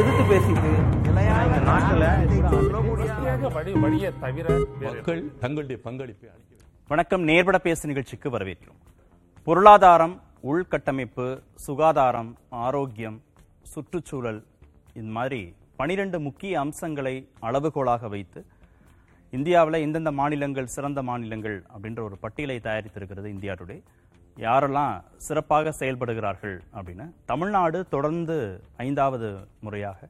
எதிர்த்து பேசிட்டு மக்கள் தங்களுடைய பங்களிப்பை வணக்கம். நேர்பட பேசு நிகழ்ச்சிக்கு வரவேற்கிறோம். பொருளாதாரம் உள்கட்டமைப்பு சுகாதாரம் ஆரோக்கியம் சுற்றுச்சூழல் இந்த மாதிரி பனிரெண்டு முக்கிய அம்சங்களை அளவுகோலாக வைத்து இந்தியாவில் எந்தெந்த மாநிலங்கள் சிறந்த மாநிலங்கள் அப்படின்ற ஒரு பட்டியலை தயாரித்திருக்கிறது இந்தியா டுடே. யாரெல்லாம் சிறப்பாக செயல்படுகிறார்கள் அப்படின்னு தமிழ்நாடு தொடர்ந்து ஐந்தாவது முறையாக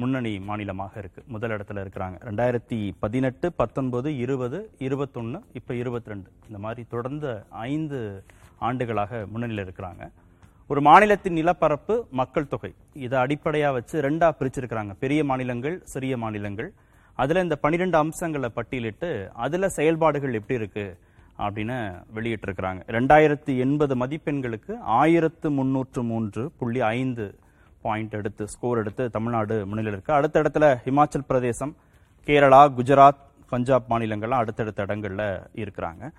முன்னணி மாநிலமாக இருக்கு. முதலிடத்தில் இருக்கிறாங்க. ரெண்டாயிரத்தி பதினெட்டு பத்தொன்பது இருபது இருபத்தொன்னு இப்போ இருபத்தி ரெண்டு இந்த மாதிரி தொடர்ந்து ஐந்து ஆண்டுகளாக முன்னணியில் இருக்கிறாங்க. ஒரு மாநிலத்தின் நிலப்பரப்பு மக்கள் தொகை. இதை அடிப்படையாக வச்சு ரெண்டாக பிரிச்சிருக்கிறாங்க. பெரிய மாநிலங்கள் சிறிய மாநிலங்கள். அதில் இந்த பனிரெண்டு அம்சங்களை பட்டியலிட்டு அதில் செயல்பாடுகள் எப்படி இருக்குது அப்படின்னு வெளியிட்டிருக்கிறாங்க. ரெண்டாயிரத்தி எண்பது மதிப்பெண்களுக்கு ஆயிரத்து முன்னூற்று மூன்று புள்ளி ஐந்து பாயிண்ட் எடுத்து ஸ்கோர் எடுத்து தமிழ்நாடு முன்னிலையில் இருக்கு. அடுத்த இடத்துல ஹிமாச்சல் பிரதேசம் கேரளா குஜராத் பஞ்சாப் மாநிலங்கள்லாம் அடுத்தடுத்த இடங்கள்ல இருக்கிறாங்க.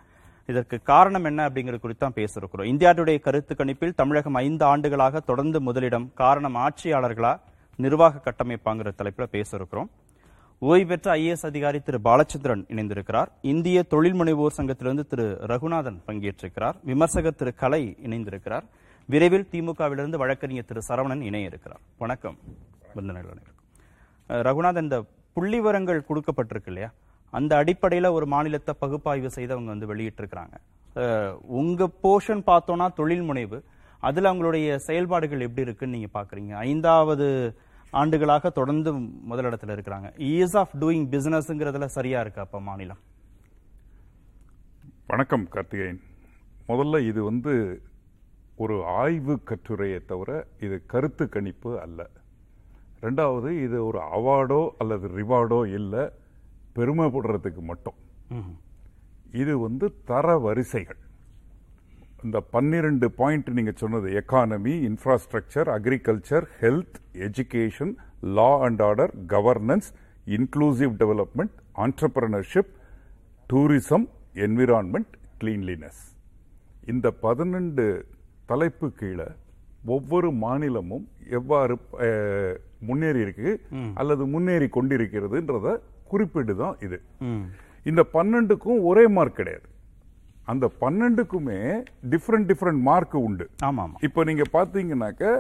இதற்கு காரணம் என்ன அப்படிங்கிறது குறித்து தான் பேச இந்தியாவுடைய கருத்து கணிப்பில் தமிழகம் ஐந்து ஆண்டுகளாக தொடர்ந்து முதலிடம் காரணம் ஆட்சியாளர்களா நிர்வாக கட்டமைப்பாங்கிற தலைப்பில் பேச இருக்கிறோம் ஓய்வு பெற்ற ஐஏஎஸ் அதிகாரி திரு பாலச்சந்திரன் இணைந்திருக்கிறார். இந்திய தொழில் முனைவோர் சங்கத்திலிருந்து திரு ரகுநாதன் பங்கேற்றிருக்கிறார். விமர்சகர் திரு கலை இணைந்திருக்கிறார். விரைவில் திமுகவிலிருந்து வழக்கறிஞர் திரு சரவணன் இணைய இருக்கிறார் வணக்கம். ரகுநாதன் இந்த புள்ளி விவரங்கள் கொடுக்கப்பட்டிருக்கு இல்லையா? அந்த அடிப்படையில் ஒரு மாநிலத்தை பகுப்பாய்வு செய்து அவங்க வந்து வெளியிட்டிருக்கிறாங்க. உங்க போர்ஷன் பார்த்தோம்னா தொழில் முனைவு அதில் அவங்களுடைய செயல்பாடுகள் எப்படி இருக்குன்னு நீங்க பாக்குறீங்க. ஐந்தாவது ஆண்டுகளாக தொடர்ந்து முதலிடத்துல இருக்கிறாங்க. ஈஸ் ஆஃப் டூயிங் பிசினஸ்ங்கிறதுல சரியா இருக்கா அப்ப மாநிலம்? வணக்கம் கார்த்திகேயன். முதல்ல இது வந்து ஒரு ஆய்வு கட்டுரையை தவிர இது கருத்து கணிப்பு அல்ல. ரெண்டாவது இது ஒரு அவார்டோ அல்லது ரிவார்டோ இல்லை பெருமைப்படுறதுக்கு மட்டும். இது வந்து தர வரிசைகள் இந்த பன்னிரண்டு பாயிண்ட் நீங்க சொன்னது economy infrastructure agriculture health education law and order governance inclusive development entrepreneurship tourism environment cleanliness இந்த பதினெண்டு தலைப்பு கீழே ஒவ்வொரு மாநிலமும் எவ்வாறு முன்னேறி இருக்கு அல்லது முன்னேறி கொண்டிருக்கிறதுன்றத குறிப்பீடு தான் இது இந்த பன்னெண்டுக்கும் ஒரே மார்க் கிடையாது. அந்த பன்னெண்டுக்குமே டிஃப்ரெண்ட் டிஃப்ரெண்ட் மார்க் உண்டு. ஆமா இப்போ நீங்க பாத்தீங்கன்னாக்க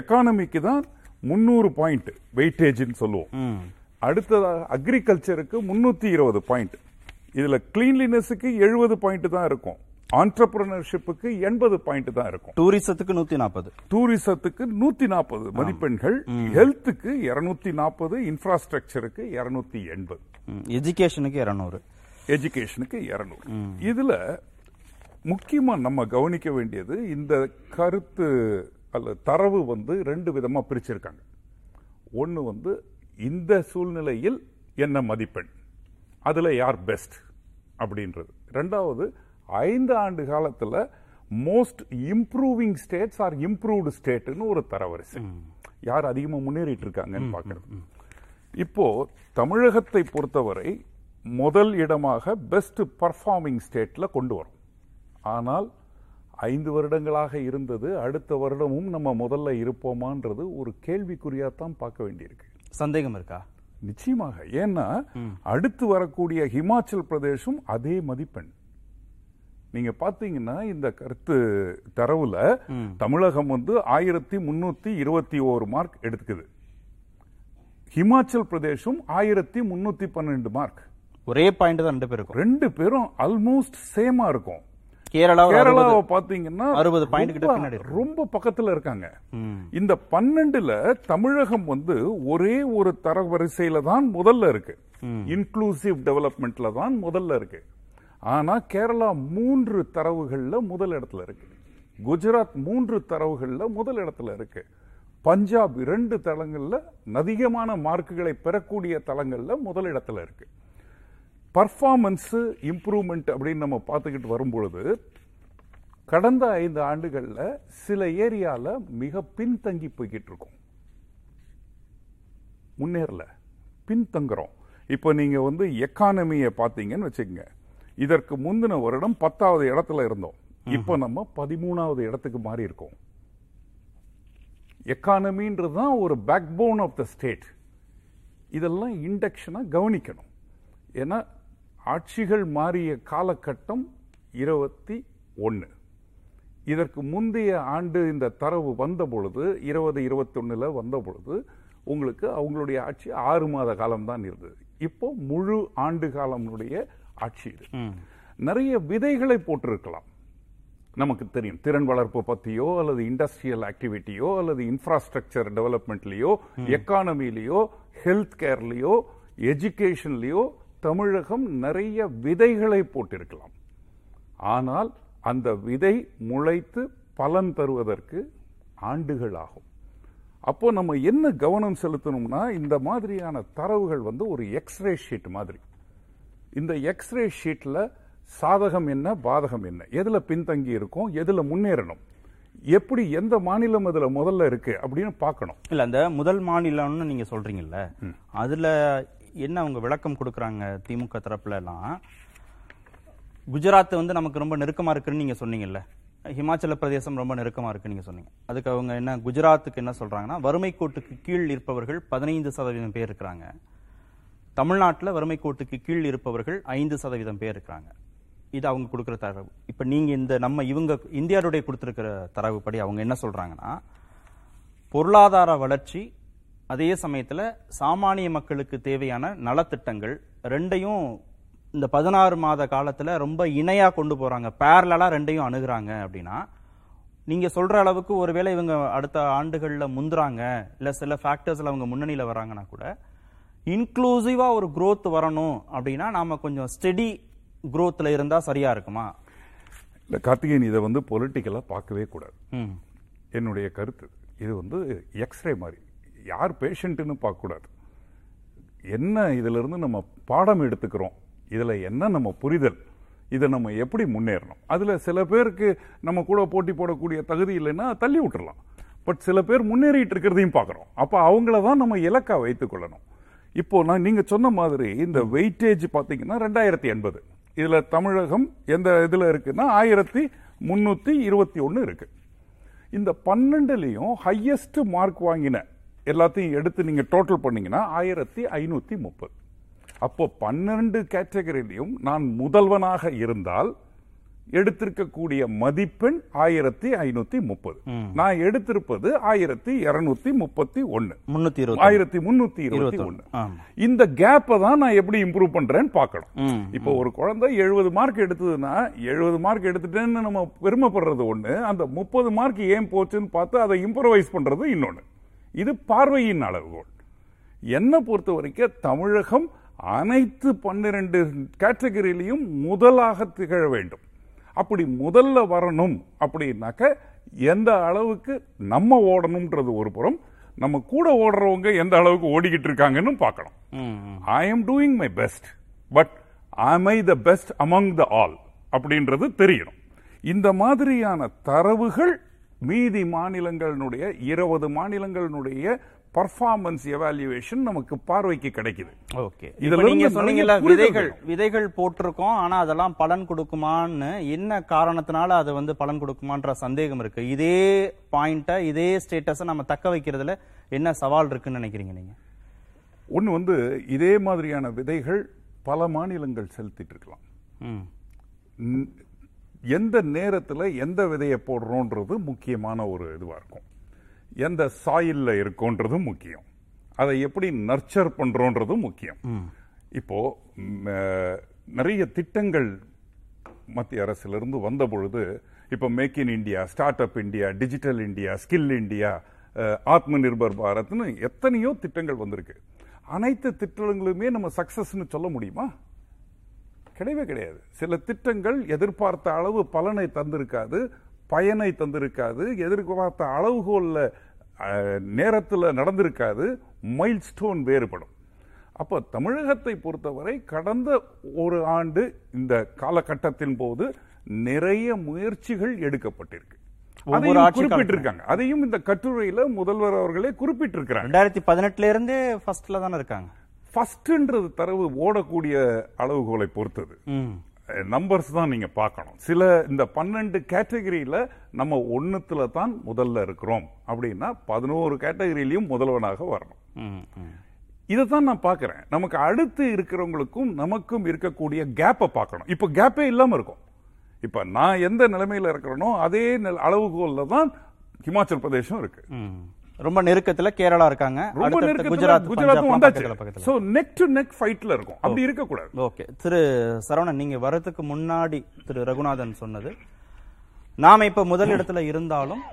எக்கானமிக்கு தான் முந்நூறு பாயிண்ட் வெயிட்டேஜ்னு சொல்லுவோம். அடுத்ததாக அக்ரிகல்ச்சருக்கு முன்னூத்தி இருபது பாயிண்ட் இதுல கிளீன்லினஸுக்கு எழுபது பாயிண்ட் தான் இருக்கும். ஆண்டர்பிரினர்ஷிப்புக்கு எண்பது பாயிண்ட் தான் இருக்கும். டூரிசத்துக்கு நூத்தி நாற்பது டூரிசத்துக்கு நூத்தி நாற்பது மதிப்பெண்கள். ஹெல்த்துக்கு இருநூத்தி நாற்பது இன்ஃப்ராஸ்ட்ரக்சருக்கு இருநூத்தி எண்பது. எஜுகேஷனுக்கு இருநூறு. எஜுகேஷனுக்கு இருநூறு. இதுல முக்கியமா நம்ம கவனிக்க வேண்டியது இந்த கருத்து அல்ல தரவு வந்து ரெண்டு விதமா பிரிச்சிருக்காங்க. ஒன்னு வந்து இந்த சூழ்நிலையில் என்ன மதிப்பெண்? அதுல யார் பெஸ்ட் அப்படின்றது. ரெண்டாவது ஐந்து ஆண்டு காலத்துல most improving states or improved ஸ்டேட்னு ஒரு தரவரிசை. யார் அதிகமா முன்னேறிட்டு இருக்காங்கன்னு பார்க்கறது இப்போ தமிழகத்தை பொறுத்தவரை முதல் இடமாக பெஸ்ட் பர்ஃபார்மிங் ஸ்டேட்ல கொண்டு வரும். ஆனால் ஐந்து வருடங்களாக இருந்தது அடுத்த வருடமும் நம்ம முதல்ல இருப்போமான்றது ஒரு கேள்விக்குறியா தான் பார்க்க வேண்டியிருக்கு. சந்தேகம் இருக்கா? நிச்சயமாக. ஏன்னா அடுத்து வரக்கூடிய ஹிமாச்சல் பிரதேசம் அதே மதிப்பெண். நீங்க பாத்தீங்கன்னா இந்த கருத்து தரவுல தமிழகம் வந்து ஆயிரத்தி முன்னூத்தி இருபத்தி ஓரு மார்க் எடுத்துக்குது. ஹிமாச்சல் பிரதேசம் ஆயிரத்தி முன்னூத்தி பன்னெண்டு மார்க். ஒரே பாயிண்ட் தான் ரெண்டு பேருக்கும். ரெண்டு பேரும் ஆல்மோஸ்ட் சேமா இருக்கும். கேரளா கேரளாவை 60 பாத்தீங்கன்னா 60 point கிட்ட பின்னாடி. ரொம்ப பக்கத்துல இருக்காங்க. இந்த பன்னெண்டுல தமிழகம் வந்து ஒரே ஒரு தரவரிசையில தான் முதல்ல இருக்கு. இன்க்ளூசிவ் டெவலப்மெண்ட்ல தான் முதல்ல இருக்கு. ஆனா கேரளா மூன்று தரவுகள்ல முதல் இடத்துல இருக்கு. குஜராத் மூன்று தரவுகள்ல முதல் இடத்துல இருக்கு. பஞ்சாப் இரண்டு தளங்கள்ல அதிகமான மார்க்குகளை பெறக்கூடிய தளங்கள்ல முதல் இடத்துல இருக்கு. பர்ஃபார்மன்ஸ் இம்ப்ரூவ்மெண்ட் அப்படின்னு நம்ம பார்த்துக்கிட்டு வரும்பொழுது கடந்த ஐந்து ஆண்டுகள்ல சில ஏரியால மிக பின்தங்கி போய்கிட்டு இருக்கோம் முன்னேறல பின்தங்குறோம். இப்போ நீங்க வந்து எக்கானமியை பார்த்தீங்கன்னு வச்சுக்கோங்க. இதற்கு முந்தின வருடம் பத்தாவது இடத்துல இருந்தோம். இப்போ நம்ம பதிமூணாவது இடத்துக்கு மாறி இருக்கோம் எக்கானமின்றது தான் ஒரு backbone of the state இதெல்லாம் இண்டக்ஷனாக கவனிக்கணும். ஏன்னா ஆட்சிகள் மாறிய காலகட்டம் இருபத்தி ஒன்று இதற்கு முந்தைய ஆண்டு இந்த தரவு வந்த பொழுது இருபது இருபத்தொன்னுல வந்த பொழுது உங்களுக்கு அவங்களுடைய ஆட்சி ஆறு மாத காலம்தான் இருந்தது. இப்போ முழு ஆண்டு காலமுடைய ஆட்சி இது. நிறைய விதைகளை போட்டிருக்கலாம். நமக்கு தெரியும் திறன் வளர்ப்பு பத்தியோ அல்லது இண்டஸ்ட்ரியல் ஆக்டிவிட்டியோ அல்லது இன்ஃப்ராஸ்ட்ரக்சர் டெவலப்மெண்ட்லயோ எக்கானமிலேயோ ஹெல்த் கேர்லயோ எஜுகேஷன்லயோ தமிழகம் நிறைய விதைகளை போட்டிருக்கலாம். ஆனால் அந்த விதை முளைத்து பலன் தருவதற்கு ஆண்டுகள் ஆகும் அப்போ நம்ம என்ன கவனம் செலுத்தணும்னா இந்த மாதிரியான தரவுகள் வந்து ஒரு எக்ஸ்ரே ஷீட் மாதிரி. இந்த எக்ஸ்ரே ஷீட்ல சாதகம் என்ன பாதகம் என்ன? எதுல பின்தங்கி இருக்கும் எதுல முன்னேறணும்? எப்படி எந்த மாநிலம் அதுல முதல்ல இருக்கு அப்படின்னு பார்க்கணும். இல்ல அந்த முதல் மாநிலம்னு நீங்க சொல்றீங்கல்ல அதுல என்ன அவங்க விளக்கம் கொடுக்குறாங்க திமுக தரப்புலலாம்? குஜராத் வந்து நமக்கு ரொம்ப நெருக்கமாக இருக்குன்னு நீங்கள் சொன்னீங்கல்ல. ஹிமாச்சல பிரதேசம் ரொம்ப நெருக்கமாக இருக்குன்னு நீங்கள் சொன்னீங்க. அதுக்கு அவங்க என்ன குஜராத்துக்கு என்ன சொல்கிறாங்கன்னா வறுமை கோட்டுக்கு கீழ் இருப்பவர்கள் பதினைந்து சதவீதம் பேர் இருக்கிறாங்க. தமிழ்நாட்டில் வறுமை கோட்டுக்கு கீழ் இருப்பவர்கள் ஐந்து சதவீதம் பேர் இருக்கிறாங்க. இது அவங்க கொடுக்குற தரவு. இப்போ நீங்கள் இந்த நம்ம இவங்க இந்தியாவுடைய கொடுத்துருக்கிற தரவுப்படி அவங்க என்ன சொல்கிறாங்கன்னா பொருளாதார வளர்ச்சி அதே சமயத்துல சாமானிய மக்களுக்கு தேவையான நலத்திட்டங்கள் ரெண்டையும் இந்த பதினாறு மாத காலத்துல ரொம்ப இணையா கொண்டு போறாங்க. பேரலா ரெண்டையும் அணுகுறாங்க அப்படின்னா நீங்க சொல்ற அளவுக்கு ஒருவேளை இவங்க அடுத்த ஆண்டுகள்ல முந்துறாங்க இல்ல சில ஃபேக்டர்ஸ்ல அவங்க முன்னணியில வராங்கன்னா கூட இன்க்ளூசிவா ஒரு growth வரணும் அப்படின்னா நாம கொஞ்சம் ஸ்டெடி growthல இருந்தா சரியா இருக்குமா? இல்ல கார்த்திகேயன் இதை வந்து பொலிட்டிக்கலா பார்க்கவே கூடாது. என்னுடைய கருத்து. இது வந்து எக்ஸ்ரே மாதிரி. யார் பேஷண்ட்டுன்னு பார்க்கக்கூடாது. என்ன இதிலிருந்து நம்ம பாடம் எடுத்துக்கிறோம்? இதில் என்ன நம்ம புரிதல்? இதை நம்ம எப்படி முன்னேறணும்? அதில் சில பேருக்கு நம்ம கூட போட்டி போடக்கூடிய தகுதி இல்லைன்னா தள்ளி விட்டுறலாம். பட் சில பேர் முன்னேறிட்டு இருக்கிறதையும் பார்க்குறோம். அப்போ அவங்கள தான் நம்ம இலக்கா வைத்துக்கொள்ளணும் இப்போ நான் நீங்கள் சொன்ன மாதிரி இந்த வெயிட்டேஜ் பார்த்தீங்கன்னா ரெண்டாயிரத்தி எண்பது. இதில் தமிழகம் எந்த இதில் இருக்குன்னா ஆயிரத்தி முந்நூற்றி இருபத்தி ஒன்று இருக்குது இந்த பன்னெண்டுலேயும் ஹையஸ்ட் மார்க் வாங்கின எல்லாத்தையும் எடுத்து நீங்க டோட்டல் பண்ணீங்கன்னா ஆயிரத்தி ஐநூத்தி முப்பது. அப்போ பன்னெண்டு கேட்டகரியிலையும் நான் முதல்வனாக இருந்தால் எடுத்திருக்கக்கூடிய மதிப்பெண் ஆயிரத்தி ஐநூத்தி முப்பது. நான் எடுத்திருப்பது ஆயிரத்தி இருநூத்தி முப்பத்தி ஒன்னு ஆயிரத்தி முன்னூத்தி இருபத்தி ஒன்னு. இந்த கேப்பை தான் நான் எப்படி இம்ப்ரூவ் பண்றேன்னு பார்க்கணும். இப்போ ஒரு குழந்தை எழுபது மார்க் எடுத்ததுன்னா எழுபது மார்க் எடுத்துட்டேன்னு நம்ம பெருமைப்படுறது ஒண்ணு அந்த முப்பது மார்க் ஏன் போச்சுன்னு பார்த்து அதை இம்ப்ரவைஸ் பண்றது இன்னொன்னு. இது பார்வையின் அளவுகோல். என்னை பொறுத்த வரைக்கும் தமிழகம் அனைத்து பன்னிரண்டு கேட்டகரியிலையும் முதலாக திகழ வேண்டும். அப்படி முதல்ல வரணும் அப்படின்னாக்க எந்த அளவுக்கு நம்ம ஓடணும்ன்றது ஒரு புறம் நம்ம கூட ஓடுறவங்க எந்த அளவுக்கு ஓடிக்கிட்டு இருக்காங்கன்னு பார்க்கணும். I am doing my best but am I the best among the all அப்படின்றது தெரியணும். இந்த மாதிரியான தரவுகள் மீதி மாநிலங்களினுடைய இருபது மாநிலங்களினுடைய பர்ஃபார்மன்ஸ் எவாலுவேஷன் நமக்கு பார்வைக்கு கிடைக்குது. ஓகே. இதுல நீங்க சொன்னீங்கல்ல விதைகள். விதைகள் போட்டிருக்கோம் ஆனா அதெல்லாம் பலன் கொடுக்குமான்னு என்ன காரணத்தினால அது வந்து பலன் கொடுக்குமான்ற சந்தேகம் இருக்கு. இதே பாயிண்ட இதே ஸ்டேட்டஸ நம்ம தக்க வைக்கிறதுல என்ன சவால் இருக்குன்னு நினைக்கிறீங்க நீங்க? ஒன்னு வந்து இதே மாதிரியான விதைகள் பல மாநிலங்கள் செலுத்திட்டு இருக்கலாம். எந்த நேரத்தில் எந்த விதையை போடுறோன்றது முக்கியமான ஒரு இதுவாக இருக்கும். எந்த சாயில்ல இருக்கோன்றதும் முக்கியம். அதை எப்படி நர்ச்சர் பண்றோன்றதும் முக்கியம். இப்போ ம், அஹ், நிறைய திட்டங்கள் மத்திய அரசிலிருந்து வந்த பொழுது இப்போ make in India start up India digital India skill India Aatma Nirbhar பாரத்னு எத்தனையோ திட்டங்கள் வந்திருக்கு. அனைத்து திட்டங்களுமே நம்ம சக்சஸ்னு சொல்ல முடியுமா? கிடையவே கிடையாது. சில திட்டங்கள் எதிர்பார்த்த அளவு பலனை தந்திருக்காது பயனை தந்திருக்காது எதிர்பார்த்த அளவுகோல்ல நேரத்துல நடந்திருக்காது மைல்ஸ்டோன் வேறுபடும். அப்போ தமிழகத்தை பொறுத்தவரை கடந்த ஒரு ஆண்டு இந்த காலகட்டத்தின் போது நிறைய முயற்சிகள் எடுக்கப்பட்டிருக்கு. குறிப்பிட்டிருக்காங்க. அதையும் இந்த கட்டுரையில முதல்வர் அவர்களே குறிப்பிட்டிருக்கிறாங்க. ரெண்டாயிரத்தி பதினெட்டுல இருந்தே ஃபர்ஸ்ட்ல தானே இருக்காங்க. ஃபர்ஸ்ட்ன்றது தரவு ஓடக்கூடிய அளவுகோலை பொறுத்தது. ம். நம்பர்ஸ் தான் நீங்க பார்க்கணும். சில இந்த பன்னெண்டு கேட்டகரியில நம்ம ஒண்ணுத்துல தான் முதல்ல இருக்கிறோம். அப்படின்னா பதினோரு கேட்டகரியிலையும் முதல்வனாக வரணும். இதை தான் நான் பார்க்கறேன். நமக்கு அடுத்து இருக்கிறவங்களுக்கும் நமக்கும் இருக்கக்கூடிய கேப்பை பார்க்கணும். இப்போ கேப்பே இல்லாம இருக்கும். இப்ப நான் எந்த நிலைமையில இருக்கிறேனோ அதே அளவுகோல்ல தான் ஹிமாச்சல் பிரதேசம் இருக்கு. ம். ரொம்ப நெருக்கத்துல கேரளா இருக்காங்க. ரொம்ப குஜராத் குஜராத்தும் வந்தாச்சு சோ நெக் டு நெக் ஃபைட்ல இருக்கும். அப்படி இருக்கக்கூடாது. ஓகே திரு சரவணன் நீங்க வரதுக்கு முன்னாடி திரு ரகுநாதன் சொன்னது நாம இப்ப முதலிடத்துல இருந்தாலும்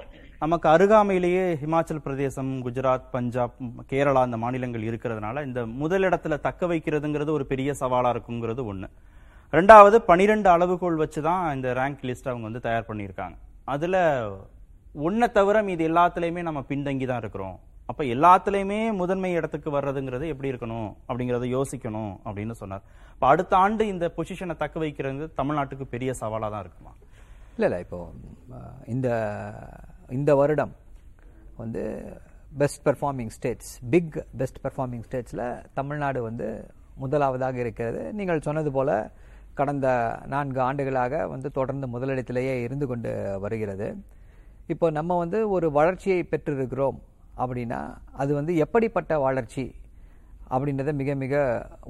நமக்கு அருகாமையிலேயே ஹிமாச்சல் பிரதேசம் குஜராத் பஞ்சாப் கேரளா இந்த மாநிலங்கள் இருக்கிறதுனால இந்த முதலிடத்துல தக்க வைக்கிறதுங்கிறது ஒரு பெரிய சவாலா இருக்குங்கிறது ஒண்ணு. ரெண்டாவது பனிரெண்டு அளவுகோல் வச்சு தான் இந்த ரேங்க் லிஸ்ட் அவங்க வந்து தயார் பண்ணியிருக்காங்க. அதுல ஒன்றை தவிர மீது எல்லாத்துலயுமே நம்ம பின்தங்கி தான் இருக்கிறோம். அப்ப எல்லாத்துலயுமே முதன்மை இடத்துக்கு வர்றதுங்கிறது எப்படி இருக்கணும்? அப்படிங்கறத யோசிக்கணும் அப்படின்னு சொன்னார். இப்ப அடுத்த ஆண்டு இந்த பொசிஷனை தக்க வைக்கிறது தமிழ்நாட்டுக்கு பெரிய சவாலா தான் இருக்குமா? இல்லை இல்லை இப்போ இந்த இந்த வருடம் வந்து best performing states big best performing ஸ்டேட்ஸில் Tamil Nadu வந்து முதலாவதாக இருக்கிறது. நீங்கள் சொன்னது போல கடந்த நான்கு ஆண்டுகளாக வந்து தொடர்ந்து முதலிடத்திலேயே இருந்து கொண்டு வருகிறது. இப்போ நம்ம வந்து ஒரு வளர்ச்சியை பெற்றிருக்கிறோம் அப்படின்னா அது வந்து எப்படிப்பட்ட வளர்ச்சி அப்படின்றத மிக மிக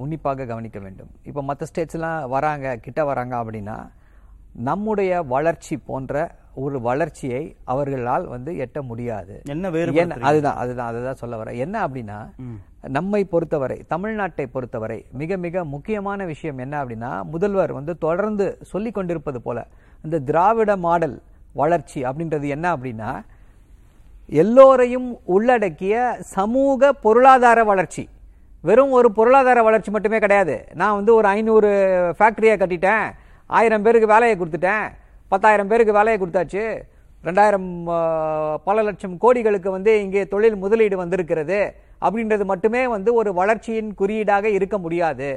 உன்னிப்பாக கவனிக்க வேண்டும். இப்போ மற்ற ஸ்டேட்ஸ்லாம் வராங்க கிட்ட வராங்க அப்படின்னா நம்முடைய வளர்ச்சி போன்ற ஒரு வளர்ச்சியை அவர்களால் வந்து எட்ட முடியாது. என்ன என்ன வேறுபடுத்துறீங்க? அதுதான் அதுதான் அதுதான் சொல்ல வரேன். என்ன அப்படின்னா நம்மை பொறுத்தவரை தமிழ்நாட்டை பொறுத்தவரை மிக மிக முக்கியமான விஷயம் என்ன அப்படின்னா முதல்வர் வந்து தொடர்ந்து சொல்லிக் கொண்டிருப்பது போல இந்த திராவிட மாடல் வளர்ச்சி அப்படின்றது என்ன அப்படின்னா எல்லோரையும் உள்ளடக்கிய சமூக பொருளாதார வளர்ச்சி. வெறும் ஒரு பொருளாதார வளர்ச்சி மட்டுமே கிடையாது. நான் வந்து ஒரு ஐநூறு ஃபேக்ட்ரியை கட்டிட்டேன் ஆயிரம் பேருக்கு வேலையை கொடுத்துட்டேன் பத்தாயிரம் பேருக்கு வேலையை கொடுத்தாச்சு ரெண்டாயிரம் பல லட்சம் கோடிகளுக்கு வந்து இங்கே தொழில் முதலீடு வந்திருக்கிறது அப்படின்றது மட்டுமே வந்து ஒரு வளர்ச்சியின் குறியீடாக இருக்க முடியாது.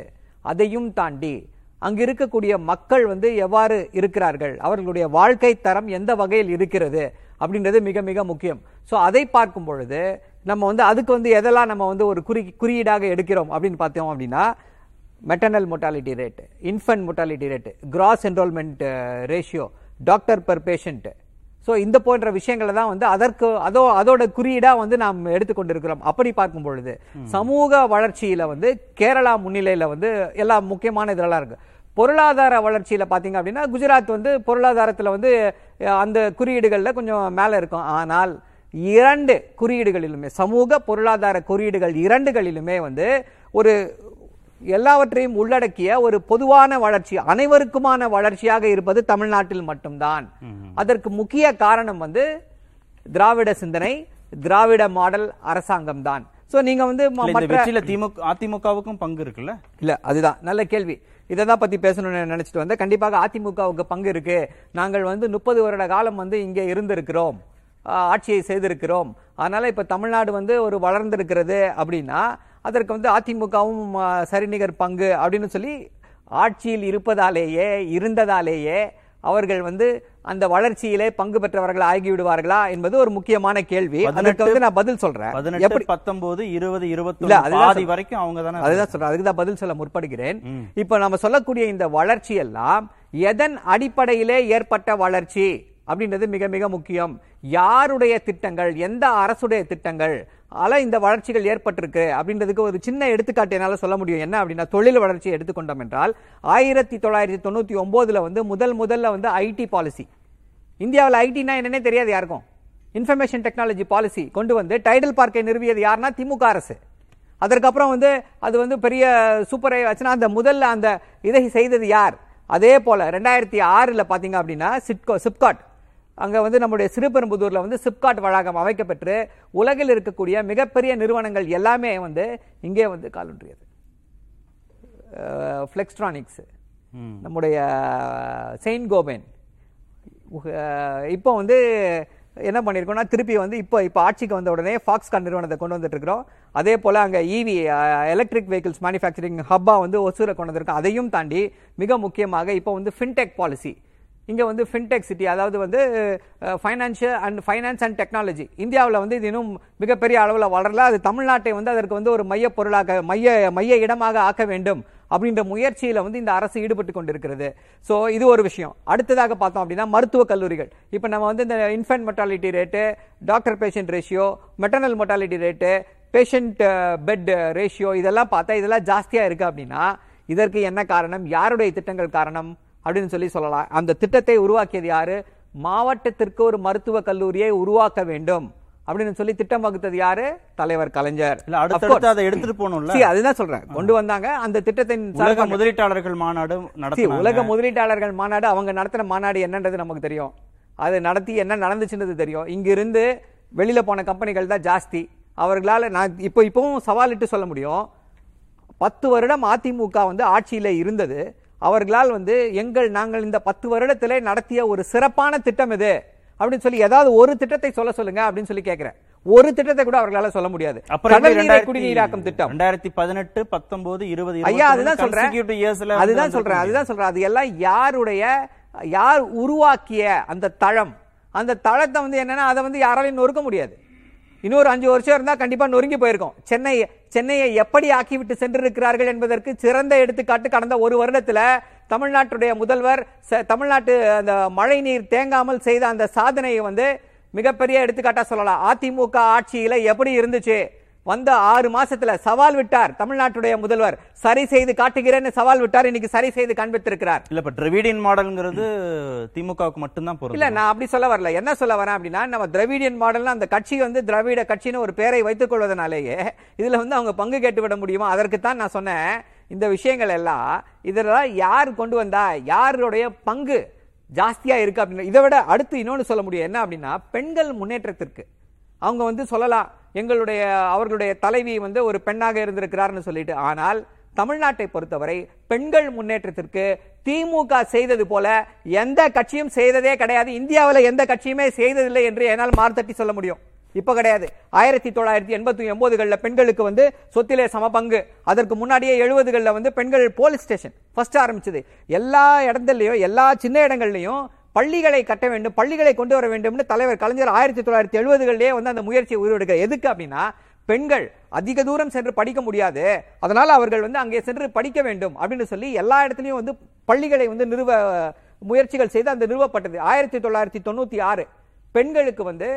அதையும் தாண்டி அங்கு இருக்கக்கூடிய மக்கள் வந்து எவ்வாறு இருக்கிறார்கள்? அவர்களுடைய வாழ்க்கை தரம் எந்த வகையில் இருக்கிறது? அப்படின்றது மிக மிக முக்கியம். ஸோ அதை பார்க்கும் பொழுது நம்ம வந்து அதுக்கு வந்து எதெல்லாம் நம்ம வந்து ஒரு குறி குறியீடாக எடுக்கிறோம் அப்படின்னு பார்த்தோம் அப்படின்னா maternal mortality rate infant mortality rate gross enrolment ratio doctor per patient so இந்த போன்ற விஷயங்களை தான் வந்து அதற்கு அதோ அதோட குறியீடா வந்து நாம் எடுத்துக்கொண்டிருக்கிறோம் அப்படி பார்க்கும் பொழுது சமூக வளர்ச்சியில வந்து கேரளா முன்னிலையில வந்து எல்லா முக்கியமான இதெல்லாம் இருக்கு. பொருளாதார வளர்ச்சியில பாத்தீங்க அப்படின்னா குஜராத் வந்து பொருளாதாரத்துல வந்து அந்த குறியீடுகள்ல கொஞ்சம் மேல இருக்கும். ஆனால் இரண்டு குறியீடுகளிலுமே சமூக பொருளாதார குறியீடுகள் இரண்டுகளிலுமே வந்து ஒரு எல்லாவற்றையும் உள்ளடக்கிய ஒரு பொதுவான வளர்ச்சி அனைவருக்குமான வளர்ச்சியாக இருப்பது தமிழ்நாட்டில் மட்டும்தான். அதற்கு முக்கிய காரணம் வந்து திராவிட சிந்தனை திராவிட மாடல் அரசாங்கம் தான் சோ நீங்க வந்து அதிமுகவுக்கும் பங்கு இருக்குல்ல? இல்ல அதுதான். நல்ல கேள்வி. இதை தான் பற்றி பேசணும்னு நினச்சிட்டு வந்தேன். கண்டிப்பாக அதிமுகவுக்கு பங்கு இருக்குது நாங்கள் வந்து முப்பது வருட காலம் வந்து இங்கே இருந்திருக்கிறோம். ஆட்சியை செய்திருக்கிறோம். அதனால் இப்போ தமிழ்நாடு வந்து ஒரு வளர்ந்திருக்கிறது அப்படின்னா அதற்கு வந்து அதிமுகவும் சரிநிகர் பங்கு அப்படின்னு சொல்லி ஆட்சியில் இருப்பதாலேயே இருந்ததாலேயே அவர்கள் வந்து அந்த வளர்ச்சியிலே பங்கு பெற்றவர்கள் ஆகிவிடுவார்களா என்பது ஒரு முக்கியமான கேள்வி. அதற்கு வந்து நான் பதில் சொல்றேன். எப்படி? பத்தொன்பது இருபது இருபத்தி பாதி. வரைக்கும் அவங்க தானே அதுதான் சொல்றேன். அதுக்கு தான் பதில் சொல்ல முற்படுகிறேன். இப்ப நம்ம சொல்லக்கூடிய இந்த வளர்ச்சி எல்லாம் எதன் அடிப்படையிலே ஏற்பட்ட வளர்ச்சி? அப்படின்றது மிக மிக முக்கியம். யாருடைய திட்டங்கள் எந்த அரசுடைய திட்டங்கள் அல இந்த வளர்ச்சிகள் ஏற்பட்டிருக்கு அப்படின்றதுக்கு ஒரு சின்ன எடுத்துக்காட்டு என்னால் சொல்ல முடியும். என்ன அப்படின்னா தொழில் வளர்ச்சியை எடுத்துக்கொண்டோம் என்றால் ஆயிரத்தி தொள்ளாயிரத்தி தொண்ணூற்றி ஒம்போதில் வந்து முதல் முதல்ல வந்து ஐடி பாலிசி இந்தியாவில் ஐடினா என்னன்னே தெரியாது யாருக்கும். இன்ஃபர்மேஷன் டெக்னாலஜி பாலிசி கொண்டு வந்து டைடல் பார்க்கை நிறுவியது யாருன்னா திமுக அரசு. அதற்கப்புறம் வந்து அது வந்து பெரிய சூப்பரை ஆச்சுன்னா அந்த முதல்ல அந்த இதை செய்தது யார்? அதே போல் ரெண்டாயிரத்தி ஆறில் பார்த்தீங்க அப்படின்னா சிட்கோ சிப்காட் அங்க வந்து நம்முடைய சிறுபெரும்புதூர்ல வந்து சிப்காட் வளாகம் அமைக்கப்பெற்று உலகில் இருக்கக்கூடிய மிகப்பெரிய நிறுவனங்கள் எல்லாமே வந்து இங்கே வந்து காலூன்றியது. ஃபிளெக்ஸ்ட்ரானிக்ஸ் நம்முடைய செயின்ட் கோபென் இப்போ வந்து என்ன பண்ணியிருக்கோம்னா திருப்பி வந்து இப்போ இப்போ ஆட்சிக்கு வந்த உடனே ஃபாக்ஸ்கான் நிறுவனத்தை கொண்டு வந்துட்டு இருக்கிறோம் அதே போல அங்க இவி எலக்ட்ரிக் வெஹிக்கிள்ஸ் மேனுஃபேக்சரிங் ஹப்பா வந்து ஒசூரை கொண்டு வந்திருக்கோம். அதையும் தாண்டி மிக முக்கியமாக இப்போ வந்து ஃபின்டெக் பாலிசி இங்கே வந்து ஃபின்டெக் சிட்டி அதாவது வந்து financial and finance and technology இந்தியாவில் வந்து இது இன்னும் மிகப்பெரிய அளவில் வளரல. அது தமிழ்நாட்டை வந்து அதற்கு வந்து ஒரு மைய பொருளாக மைய மைய இடமாக ஆக்க வேண்டும் அப்படின்ற முயற்சியில் வந்து இந்த அரசு ஈடுபட்டு கொண்டிருக்கிறது. ஸோ இது ஒரு விஷயம். அடுத்ததாக பார்த்தோம் அப்படின்னா மருத்துவ கல்லூரிகள். இப்போ நம்ம வந்து இந்த infant mortality rate doctor patient ratio maternal mortality rate patient bed ratio இதெல்லாம் பார்த்தா இதெல்லாம் ஜாஸ்தியாக இருக்குது அப்படின்னா இதற்கு என்ன காரணம்? யாருடைய திட்டங்கள் காரணம்? அப்படின்னு சொல்லி சொல்லலாம். அந்த திட்டத்தை உருவாக்கியது யாரு? மாவட்டத்திற்கு ஒரு மருத்துவ கல்லூரியை உருவாக்க வேண்டும் அப்படின்னு சொல்லி திட்டம் வகுத்தது யாரு? தலைவர் கலைஞர். அடுத்தடுத்து. அதை எடுத்துட்டு போகணும்ல? அதுதான் சொல்றேன். கொண்டு வந்தாங்க. அந்த திட்டத்தின் உலக முதலீட்டாளர்கள் மாநாடு நடத்தினாங்க. உலக முதலீட்டாளர்கள் மாநாடு அவங்க நடத்தின மாநாடு என்னன்றது நமக்கு தெரியும். அது நடத்தி என்ன நடந்துச்சுன்றது தெரியும். இங்கிருந்து வெளியில போன கம்பெனிகள் தான் ஜாஸ்தி. அவர்களால நான் இப்போ இப்பவும் சவாலிட்டு சொல்ல முடியும். பத்து வருடம் அதிமுக வந்து ஆட்சியில இருந்தது. அவர்களால் வந்து எங்கள் நாங்கள் இந்த பத்து வருடத்திலே நடத்திய ஒரு சிறப்பான திட்டம் இது. அப்படின்னு சொல்லி ஏதாவது ஒரு திட்டத்தை சொல்ல சொல்லுங்க அப்படின்னு சொல்லி கேட்கிறேன் ஒரு திட்டத்தை கூட அவர்களால சொல்ல முடியாது. குடிநீராக்கும் திட்டம். ரெண்டாயிரத்தி பதினெட்டு பத்தொன்பது இருபது ஐயா அதுதான் சொல்றேன். அதுதான் சொல்றேன் அதுதான் சொல்றேன். அது எல்லாம் யாருடைய யார் உருவாக்கிய அந்த தளம்? அந்த தளத்தை வந்து என்னன்னா அதை வந்து யாராலையும் நொறுக்க முடியாது. இன்னொரு அஞ்சு வருஷம் இருந்தால் கண்டிப்பாக நொறுங்கி போயிருக்கும். சென்னை சென்னையை எப்படி ஆக்கிவிட்டு சென்றிருக்கிறார்கள் என்பதற்கு சிறந்த எடுத்துக்காட்டு கடந்த ஒரு வருடத்தில் தமிழ்நாட்டுடைய முதல்வர் ச- தமிழ்நாட்டு அந்த மழை நீர் தேங்காமல் செய்த அந்த சாதனையை வந்து மிகப்பெரிய எடுத்துக்காட்டாக சொல்லலாம். அதிமுக ஆட்சியில் எப்படி இருந்துச்சு? வந்த ஆறு மாசத்துல சவால் விட்டார் தமிழ்நாட்டுடைய முதல்வர். சரி செய்து காட்டுகிறேன்னு சவால் விட்டார். இன்னைக்கு சரி செய்து காண்பித்திருக்கிறார். இல்ல இப்ப டிரவிடியன் மாடல்ங்கிறது திமுகவுக்கு மட்டும்தான் இல்ல பொருந்தும் நான் அப்படி சொல்ல வரல. என்ன சொல்ல வரேன் அப்படின்னா நம்ம திராவிடியன் மாடல்னா அந்த கட்சி வந்து திராவிட கட்சின்னு ஒரு பேரை வைத்துக் கொள்வதனாலேயே இதுல வந்து அவங்க பங்கு கேட்டு விட முடியுமா? அதற்கு தான் நான் சொன்னேன். இந்த விஷயங்கள் எல்லாம் இதெல்லாம் யார் கொண்டு வந்தா யாருடைய பங்கு ஜாஸ்தியா இருக்கு அப்படின்னு இதை விட அடுத்து இன்னொன்னு சொல்ல முடியும். என்ன அப்படின்னா பெண்கள் முன்னேற்றத்திற்கு. அவங்க வந்து சொல்லலாம் எங்களுடைய அவர்களுடைய தலைவி வந்து ஒரு பெண்ணாக இருந்திருக்கிறார்னு சொல்லிட்டு. ஆனால் தமிழ்நாட்டை பொறுத்தவரை பெண்கள் முன்னேற்றத்திற்கு திமுக செய்தது போல எந்த கட்சியும் செய்ததே கிடையாது. இந்தியாவில் எந்த கட்சியுமே செய்ததில்லை என்று என்னால் மார்த்தட்டி சொல்ல முடியும். இப்ப கிடையாது. ஆயிரத்தி தொள்ளாயிரத்தி எண்பத்தி ஒன்பதுகளில் பெண்களுக்கு வந்து சொத்திலே சம பங்கு அதற்கு முன்னாடியே எழுபதுகளில் வந்து பெண்கள் போலீஸ் ஸ்டேஷன் ஃபர்ஸ்ட் ஆரம்பிச்சது. எல்லா இடத்துலையும் எல்லா சின்ன இடங்கள்லையும் பள்ளிகளை கட்ட வேண்டும் பள்ளிகளை கொண்டு வர வேண்டும்னு தலைவர் கலைஞர் ஆயிரத்தி தொள்ளாயிரத்தி எழுபதுகளிலே வந்து அந்த முயற்சியை உருவெடுக்க எதுக்கு அப்படின்னா பெண்கள் அதிக தூரம் சென்று படிக்க முடியாது. அதனால் அவர்கள் வந்து அங்கே சென்று படிக்க வேண்டும் அப்படின்னு சொல்லி எல்லா இடத்துலையும் வந்து பள்ளிகளை வந்து நிறுவ முயற்சிகள் செய்து அந்த நிறுவப்பட்டது. ஆயிரத்தி தொள்ளாயிரத்தி தொண்ணூற்றி ஆறு பெண்களுக்கு வந்து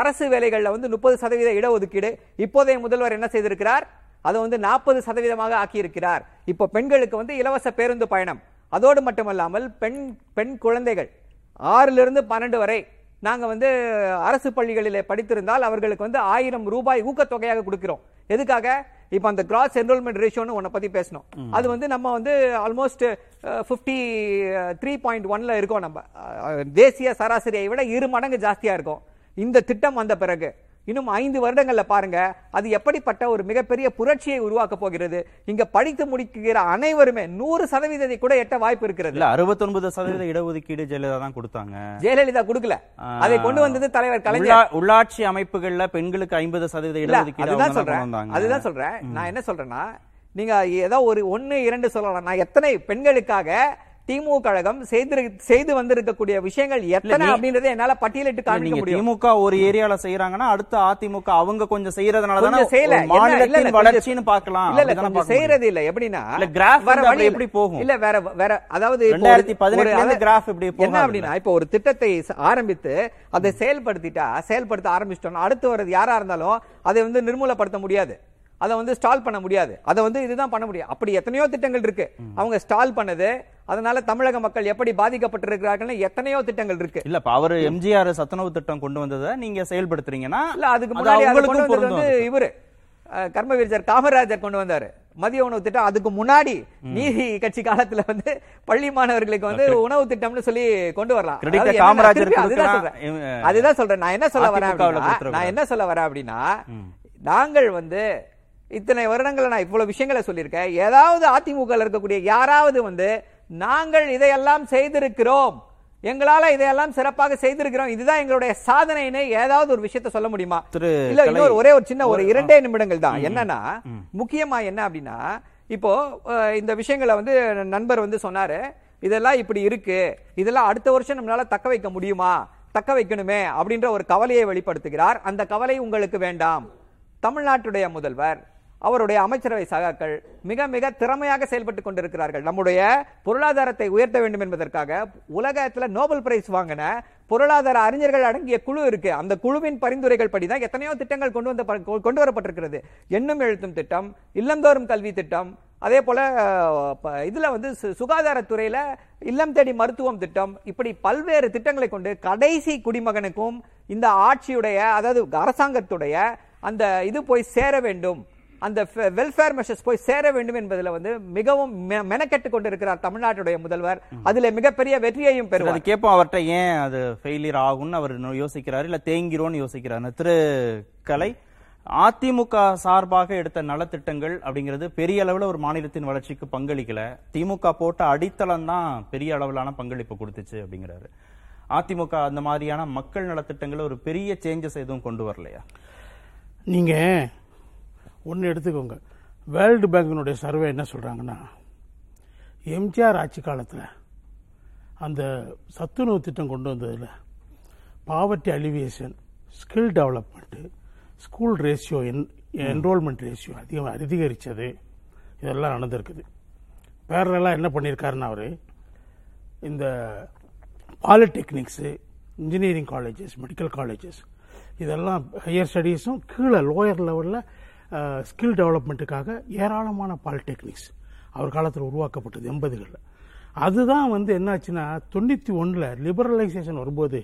அரசு வேலைகளில் வந்து முப்பது சதவீத இடஒதுக்கீடு. இப்போதைய முதல்வர் என்ன செய்திருக்கிறார்? அதை வந்து நாற்பது சதவீதமாக ஆக்கியிருக்கிறார். இப்போ பெண்களுக்கு வந்து இலவச பேருந்து பயணம். அதோடு மட்டுமல்லாமல் பெண் பெண் குழந்தைகள் ஆறிலிருந்து பன்னெண்டு வரை நாங்க வந்து அரசு பள்ளிகளிலே படித்திருந்தால் அவர்களுக்கு வந்து ஆயிரம் ரூபாய் ஊக்கத்தொகையாக கொடுக்கிறோம். எதுக்காக? இப்போ அந்த கிராஸ் என்ரோல்மெண்ட் ரேஷியோன்னு ஒன்றை பத்தி பேசணும். அது வந்து நம்ம வந்து ஆல்மோஸ்ட் ஃபிஃப்டி த்ரீ பாயிண்ட் ஒன்ல இருக்கோம் நம்ம. தேசிய சராசரியை விட இரு மடங்கு ஜாஸ்தியா இருக்கும். இந்த திட்டம் வந்த பிறகு இன்னும் ஐந்து வருடங்கள்ல பாருங்க அது எப்படிப்பட்ட ஒரு மிகப்பெரிய புரட்சியை உருவாக்க போகிறது. இங்க படித்து முடிக்கிற அனைவருமே நூறு சதவீதத்தை கூட எட்ட வாய்ப்பு இருக்கிறது. இல்ல அறுபத்தொன்பது சதவீத இடஒதுக்கீடு ஜெயலலிதா தான் கொடுத்தாங்க. ஜெயலலிதா கொடுக்கல. அதை கொண்டு வந்தது தலைவர் கலைஞர். உள்ளா- உள்ளாட்சி அமைப்புகள்ல பெண்களுக்கு ஐம்பது சதவீத இடஒதுக்கீடு அதுதான் சொல்றேன். அதுதான் சொல்றேன். நான் என்ன சொல்றேன்னா நீங்க ஏதோ ஒரு ஒன்னு இரண்டு சொல்லலாம். நான் எத்தனை பெண்களுக்காக திமுக கழகம் செய்து செய்து வந்திருக்கக்கூடிய விஷயங்கள் எத்தனை அப்படின்றத என்னால பட்டியலிட்டு காமிக்க முடியும் திமுக ஒரு ஏரியால செய்யறாங்கன்னா அடுத்து அதிமுக அவங்க கொஞ்சம் செய்யறதுனால தானே கொஞ்சம் செய்யல என்ன- மாநிலத்தின் வளர்ச்சின்னு பார்க்கலாம் இல்ல கொஞ்சம். செய்யறது இல்ல எப்படின்னா இல்ல, graph வேற வழி. எப்படி போகும்? இல்ல வேற வேற அதாவது இப்போ ஒரு- 2018 ஒரு- ல இருந்து அத- graph இப்படி என்ன போகாதுல்ல. அப்படின்னா இப்போ ஒரு திட்டத்தை ஆரம்பித்து அதை செயல்படுத்திட்டா செயல்படுத்த ஆரம்பிச்சிட்டோம்னா அடுத்து வர்றது யாரா இருந்தாலும் அதை வந்து நிர்மூலப்படுத்த முடியாது அதை வந்து ஸ்டால் பண்ண முடியாது. அதை வந்து இதுதான் பண்ண முடியும். அப்படி எத்தனையோ திட்டங்கள் இருக்கு. அவங்க ஸ்டால் பண்ணது அதனால தமிழக மக்கள் எப்படி பாதிக்கப்பட்டிருக்கிறார்கள்னு எத்தனையோ திட்டங்கள் இருக்கு. இல்ல அவரு எம்ஜிஆர் சத்துணவு திட்டம் கொண்டு வந்ததை நீங்க செயல்படுத்துறீங்கன்னா இல்ல அதுக்கு அது முன்னாடி வந்து. இவரு. கர்மவீரர் காமராஜர் கொண்டு வந்தாரு. மதிய உணவு திட்டம் அதுக்கு முன்னாடி நீதி கட்சி காலத்துல வந்து பள்ளி மாணவர்களுக்கு வந்து உணவு திட்டம்னு சொல்லி கொண்டு வரலாம். அதுதான். சொல்றேன். நான் என்ன சொல்ல வரேன். நான் என்ன சொல்ல வரேன் அப்படின்னா நாங்கள் வந்து இத்தனை வருடங்கள் நான் இவ்வளவு விஷயங்களை சொல்லியிருக்கேன். ஏதாவது அதிமுக இருக்கக்கூடிய யாராவது வந்து நாங்கள் இதையெல்லாம் செய்திருக்கிறோம். எங்களால இதையெல்லாம் சிறப்பாக செய்திருக்கிறோம். இதுதான் எங்களுடைய சாதனைன்னு ஏதாவது ஒரு விஷயத்த சொல்ல முடியுமா? இல்ல இன்னொரு ஒரே ஒரு சின்ன ஒரு இரண்டே நிமிடங்கள் தான். என்னன்னா முக்கியமா என்ன அப்படின்னா இப்போ இந்த விஷயங்களை வந்து நண்பர் வந்து சொன்னாரு இதெல்லாம் இப்படி இருக்கு. இதெல்லாம் அடுத்த வருஷம் நம்மளால தக்க வைக்க முடியுமா? தக்க வைக்கணுமே அப்படின்ற ஒரு கவலையை வெளிப்படுத்துகிறார். அந்த கவலை உங்களுக்கு வேண்டாம். தமிழ்நாட்டுடைய முதல்வர் அவருடைய அமைச்சரவை சகாக்கள் மிக மிக திறமையாக செயல்பட்டு கொண்டிருக்கிறார்கள். நம்முடைய பொருளாதாரத்தை உயர்த்த வேண்டும் என்பதற்காக உலகத்தில் நோபல் பிரைஸ் வாங்கின பொருளாதார அறிஞர்கள் அடங்கிய குழு இருக்கு. அந்த குழுவின் பரிந்துரைகள் படிதான் எத்தனையோ திட்டங்கள் கொண்டு வந்த கொண்டு வரப்பட்டிருக்கிறது. எண்ணும் எழுத்தும் திட்டம் இல்லந்தோறும் கல்வி திட்டம் அதே போல அஹ், இதுல வந்து சு- சுகாதாரத்துறையில இல்லம் தேடி மருத்துவம் திட்டம் இப்படி பல்வேறு திட்டங்களை கொண்டு கடைசி குடிமகனுக்கும் இந்த ஆட்சியுடைய அதாவது அரசாங்கத்துடைய அந்த இது போய் சேர வேண்டும். அந்த வெல்ஃபேர் மெஷர்ஸ் போய் சேர வேண்டும் என்பதுல வந்து மிகவும் மெ- மெனக்கெட்டு கொண்டிருக்கிறார் தமிழ்நாட்டுடைய முதல்வர். அதுல மிகப்பெரிய வெற்றியையும் பெறுவார். கேட்போம் அவர்கிட்ட ஏன் அது ஃபெயிலியர் ஆகும்னு அவர் யோசிக்கிறாரு இல்ல தேங்கிரோன்னு யோசிக்கிறாரு? திரு கலை அதிமுக சார்பாக எடுத்த நலத்திட்டங்கள் அப்படிங்கிறது பெரிய அளவுல ஒரு மாநிலத்தின் வளர்ச்சிக்கு பங்களிக்கல. திமுக போட்ட அடித்தளம் தான் பெரிய அளவிலான பங்களிப்பு கொடுத்துச்சு அப்படிங்கிறாரு. அதிமுக அந்த மாதிரியான மக்கள் நலத்திட்டங்களை ஒரு பெரிய சேஞ்சஸ் எதுவும் கொண்டு வரலையா? நீங்க ஒன்று எடுத்துக்கோங்க. வேர்ல்டு பேங்கினுடைய சர்வே என்ன சொல்றாங்கன்னா எம்ஜிஆர் ஆட்சி காலத்தில் அந்த சத்துணவு திட்டம் கொண்டு வந்ததில் poverty alleviation skill development school ratio என் என்ரோல்மெண்ட் ரேஷியோ அதிகம் அதிகரித்தது இதெல்லாம் நடந்திருக்குது. பேரலாக என்ன பண்ணியிருக்காருன்னா அவர் இந்த polytechnics engineering colleges medical colleges இதெல்லாம் ஹையர் ஸ்டடீஸும் கீழே லோயர் லெவலில் ஸ்கில் டெவலப்மெண்ட்டுக்காக ஏராளமான பாலிடெக்னிக்ஸ் அவர் காலத்தில் உருவாக்கப்பட்டது எண்பதுகளில். அதுதான் வந்து என்னாச்சுன்னா தொண்ணூற்றி ஒன்றில் லிபரலைசேஷன் வரும்போது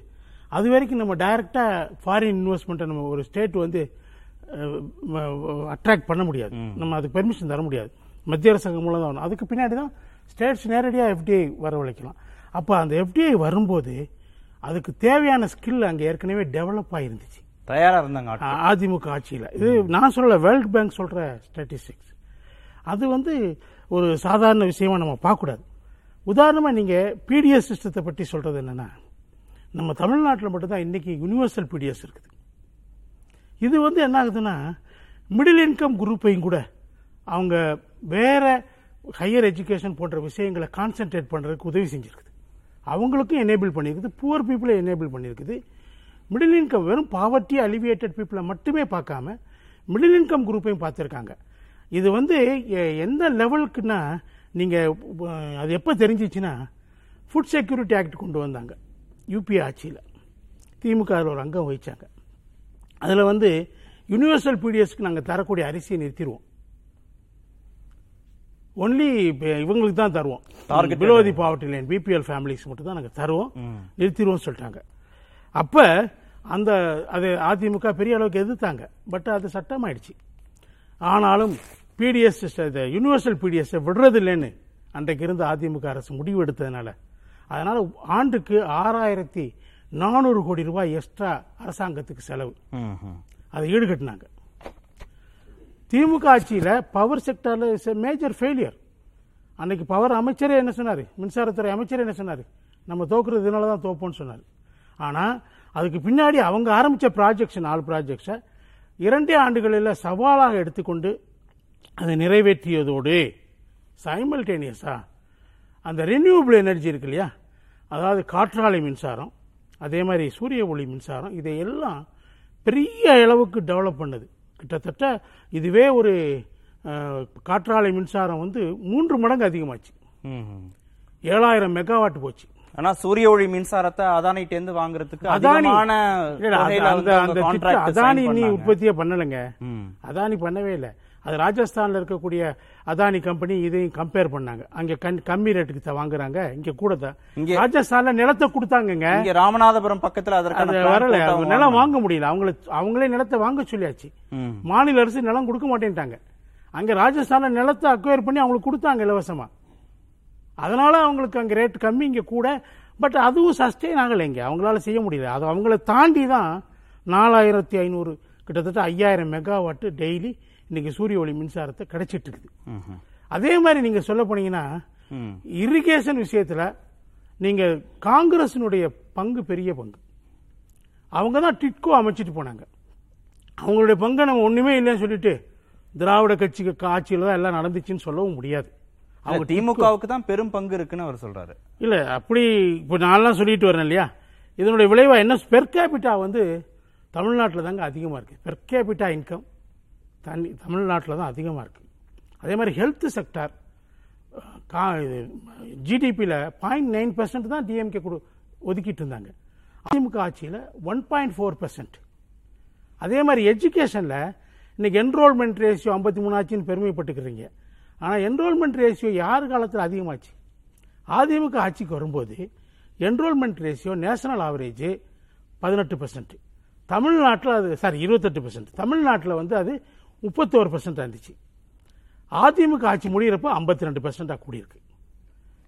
அது வரைக்கும் நம்ம டைரெக்டாக ஃபாரின் இன்வெஸ்ட்மெண்ட்டை நம்ம ஒரு ஸ்டேட் வந்து அட்ராக்ட் பண்ண முடியாது. நம்ம அதுக்கு பெர்மிஷன் தர முடியாது. மத்திய அரசாங்கம் மூலம் தான் அதுக்கு பின்னாடி தான் ஸ்டேட்ஸ் நேரடியாக எஃப்டிஐ வரவழைக்கலாம். அப்போ அந்த எஃப்டிஐ வரும்போது அதுக்கு தேவையான ஸ்கில் அங்கே ஏற்கனவே டெவலப் ஆயிருந்துச்சு. தயாராக இருந்தாங்க அதிமுக ஆட்சியில். இது நான் சொல்லலை வேர்ல்ட் பேங்க் சொல்கிற ஸ்டாட்டிஸ்டிக்ஸ் அது வந்து ஒரு சாதாரண விஷயமா நம்ம பார்க்கக்கூடாது. உதாரணமாக நீங்கள் பிடிஎஸ் சிஸ்டத்தை பற்றி சொல்கிறது என்னன்னா நம்ம தமிழ்நாட்டில் மட்டும்தான் இன்றைக்கி யுனிவர்சல் பிடிஎஸ் இருக்குது. இது வந்து என்ன ஆகுதுன்னா மிடில் இன்கம் குரூப்பையும் கூட அவங்க வேற ஹையர் எஜுகேஷன் போன்ற விஷயங்களை கான்சென்ட்ரேட் பண்ணுறதுக்கு உதவி செஞ்சுருக்குது. அவங்களுக்கும் எனேபிள் பண்ணியிருக்குது புவர் பீப்புளை எனேபிள் பண்ணியிருக்குது மிடில் இன்கம் வெறும் பாவர்ட்டி அலிவியேட்டட் பீப்புளை மட்டுமே பார்க்காம மிடில் இன்கம் குரூப்பையும் பார்த்துருக்காங்க. இது வந்து எந்த லெவலுக்குன்னா நீங்கள் அது எப்போ தெரிஞ்சிச்சுன்னா ஃபுட் செக்யூரிட்டி ஆக்ட் கொண்டு வந்தாங்க யூபிஏ ஆட்சியில். திமுக அதில் ஒரு அங்கம் வகிச்சாங்க. அதில் வந்து யுனிவர்சல் பிடிஎஸ்க்கு நாங்கள் தரக்கூடிய அரிசியை நிறுத்திடுவோம் ஒன்லி இவங்களுக்கு தான் தருவோம். Below the poverty line BPL families மட்டும் தான் நாங்கள் தருவோம். நிறுத்திடுவோம் சொல்லிட்டாங்க. அப்ப அந்த அது அதிமுக பெரிய அளவுக்கு எதிர்த்தாங்க. பட் அது சட்டமாயிடுச்சு. ஆனாலும் பிடிஎஸ் யூனிவர்சல் பிடிஎஸ் விடுறது இல்லைன்னு அன்றைக்கு இருந்த அதிமுக அரசு முடிவு எடுத்ததுனால. அதனால ஆண்டுக்கு ஆறாயிரத்தி நானூறு கோடி ரூபாய் எக்ஸ்ட்ரா அரசாங்கத்துக்கு செலவு. அதை ஈடுகட்டினாங்க. திமுக ஆட்சியில் பவர் செக்டர்ல இஸ் மேஜர் ஃபெயிலியர் அன்னைக்கு பவர் அமைச்சரே என்ன சொன்னார்? மின்சாரத்துறை அமைச்சரே என்ன சொன்னார்? நம்ம தோக்குறதுனால தான் தோப்போம்னு சொன்னார். ஆனால் அதுக்கு பின்னாடி அவங்க ஆரம்பித்த ப்ராஜெக்ட்ஸ் நாலு ப்ராஜெக்ட்ஸை இரண்டே ஆண்டுகளில் சவாலாக எடுத்துக்கொண்டு அதை நிறைவேற்றியதோடு சைமல்டேனியஸா அந்த ரெனியூபிள் எனர்ஜி இருக்கு இல்லையா? அதாவது காற்றாலை மின்சாரம் அதே மாதிரி சூரிய ஒளி மின்சாரம் இதையெல்லாம் பெரிய அளவுக்கு டெவலப் பண்ணுது. கிட்டத்தட்ட இதுவே ஒரு காற்றாலை மின்சாரம் வந்து மூன்று மடங்கு அதிகமாச்சு. ஏழாயிரம் மெகாவாட் போச்சு. ஆனா சூரிய ஒளி மின்சாரத்தை அதானிட்ட இருந்து வாங்குறதுக்கு அதானி. அதிகமான அதானி நீ. உற்பத்தியே பண்ணலைங்க. அதானி பண்ணவே இல்லை. அது ராஜஸ்தான்ல இருக்கக்கூடிய அதானி கம்பெனி இதையும் கம்பேர் பண்ணாங்க. அங்க கம்மி ரேட்டுக்கு தான் வாங்குறாங்க. இங்க கூட தான் ராஜஸ்தான்ல நிலத்தை கொடுத்தாங்கங்க. இங்க ராமநாதபுரம் பக்கத்துல அதற்கான வரல. நிலம். வாங்க முடியல. அவங்கள அவங்களே நிலத்தை வாங்க சொல்லியாச்சு. மாநில அரசு நிலம் கொடுக்க மாட்டேன்ட்டாங்க. அங்க ராஜஸ்தான்ல நிலத்தை அக்வயர் பண்ணி அவங்களுக்கு கொடுத்தாங்க இலவசமா. அதனால அவங்களுக்கு அங்க ரேட் கம்மி இங்க கூட. பட் அதுவும் சஸ்டெயின் ஆகலைங்க அவங்களால செய்ய முடியல. அது அவங்கள தாண்டி தான் நாலாயிரத்தி ஐநூறு கிட்டத்தட்ட ஐயாயிரம் மெகாவாட் டெய்லி இன்னைக்கு சூரிய ஒளி மின்சாரத்தை கிடைச்சிட்டு இருக்குது. அதே மாதிரி நீங்க சொல்ல போனீங்கன்னா. இரிகேஷன் விஷயத்துல நீங்க காங்கிரசினுடைய பங்கு பெரிய பங்கு. அவங்க தான் டிட்கோ அமைச்சிட்டு போனாங்க. அவங்களுடைய பங்கை நம்ம ஒண்ணுமே இல்லைன்னு சொல்லிட்டு திராவிட கட்சிக்கு ஆட்சியில் தான் எல்லாம் நடந்துச்சுன்னு சொல்லவும் முடியாது. அவங்க திமுகவுக்கு தான் பெரும் பங்கு இருக்குன்னு அவர் சொல்றாரு. இல்ல அப்படி இப்போ நான்லாம் சொல்லிட்டு வரேன் இல்லையா? இதனுடைய விளைவா என்ன? பெர் கேபிட்டா வந்து தமிழ்நாட்டில் தாங்க அதிகமாக இருக்கு. பெர் கேபிட்டா இன்கம் தனி தமிழ்நாட்டில் தான் அதிகமாக இருக்குது அதே மாதிரி ஹெல்த் செக்டார் கா இது ஜிடிபியில் பாயிண்ட் நைன் பர்சன்ட் தான் டிஎம்கே கொடு ஒதுக்கிட்டு இருந்தாங்க. அதிமுக ஆட்சியில் ஒன் பாயிண்ட் ஃபோர் பர்சன்ட் அதே மாதிரி எஜுகேஷனில் இன்னைக்கு என்ரோல்மெண்ட் ரேஷியோ ஐம்பத்தி மூணு ஆச்சுன்னு பெருமைப்பட்டுக்கிறீங்க. ஆனால் என்ரோல்மெண்ட் ரேஷியோ யார் காலத்தில் அதிகமாச்சு? அதிமுக ஆட்சிக்கு வரும்போது என்ரோல்மெண்ட் ரேஷியோ நேஷனல் ஆவரேஜ் பதினெட்டு பர்சன்ட் தமிழ்நாட்டில் அது சாரி இருபத்தெட்டு பர்சன்ட் தமிழ்நாட்டில் வந்து அது முப்பத்தோரு பர்சன்ட் இருந்துச்சு. அதிமுக ஆட்சி முடிகிறப்போ ஐம்பத்தி ரெண்டு பர்சன்டாக கூடியிருக்கு.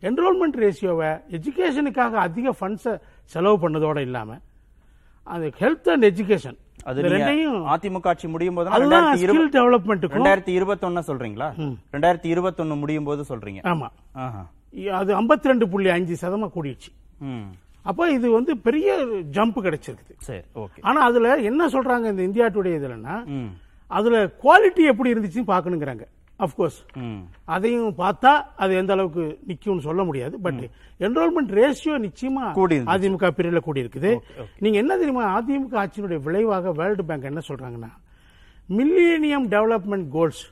என்ரோல்மெண்ட் ரேஷியோவை எஜுகேஷனுக்காக அதிக ஃபண்ட்ஸை செலவு பண்ணதோடு இல்லாமல் அது ஹெல்த் அண்ட் எஜுகேஷன் அது அதிமுக ஆட்சி முடியும் போது ரெண்டாயிரத்தி இருபத்தொன்னு சொல்றீங்களா? ரெண்டாயிரத்தி இருபத்தொன்னு முடியும் போது சொல்றீங்க ஆஹா. அது ஐம்பத்தி ரெண்டு புள்ளி அஞ்சு சதமாக கூடிடுச்சு. அப்போ இது வந்து பெரிய ஜம்ப் கிடைச்சிருக்குது. சரி ஓகே. ஆனா அதுல என்ன சொல்றாங்க இந்த இந்தியா டுடே இதுலன்னா அதுல குவாலிட்டி எப்படி இருந்துச்சுன்னு பார்க்கணுங்கிறாங்க. அப்கோர்ஸ் ம். அதையும் பார்த்தா அது எந்த அளவுக்கு நிக்கும்னு சொல்ல முடியாது. பட் என்ரோல்மெண்ட் ரேஷியோ நிச்சயமா. அதிமுக பீரியட்ல கூடி இருக்குது நீங்க என்ன தெரியுமா அதிமுக ஆட்சியினுடைய விளைவாக வேர்ல்டு பேங்க் என்ன சொல்றாங்கன்னா மில்லேனியம் டெவலப்மெண்ட் கோல்ஸ்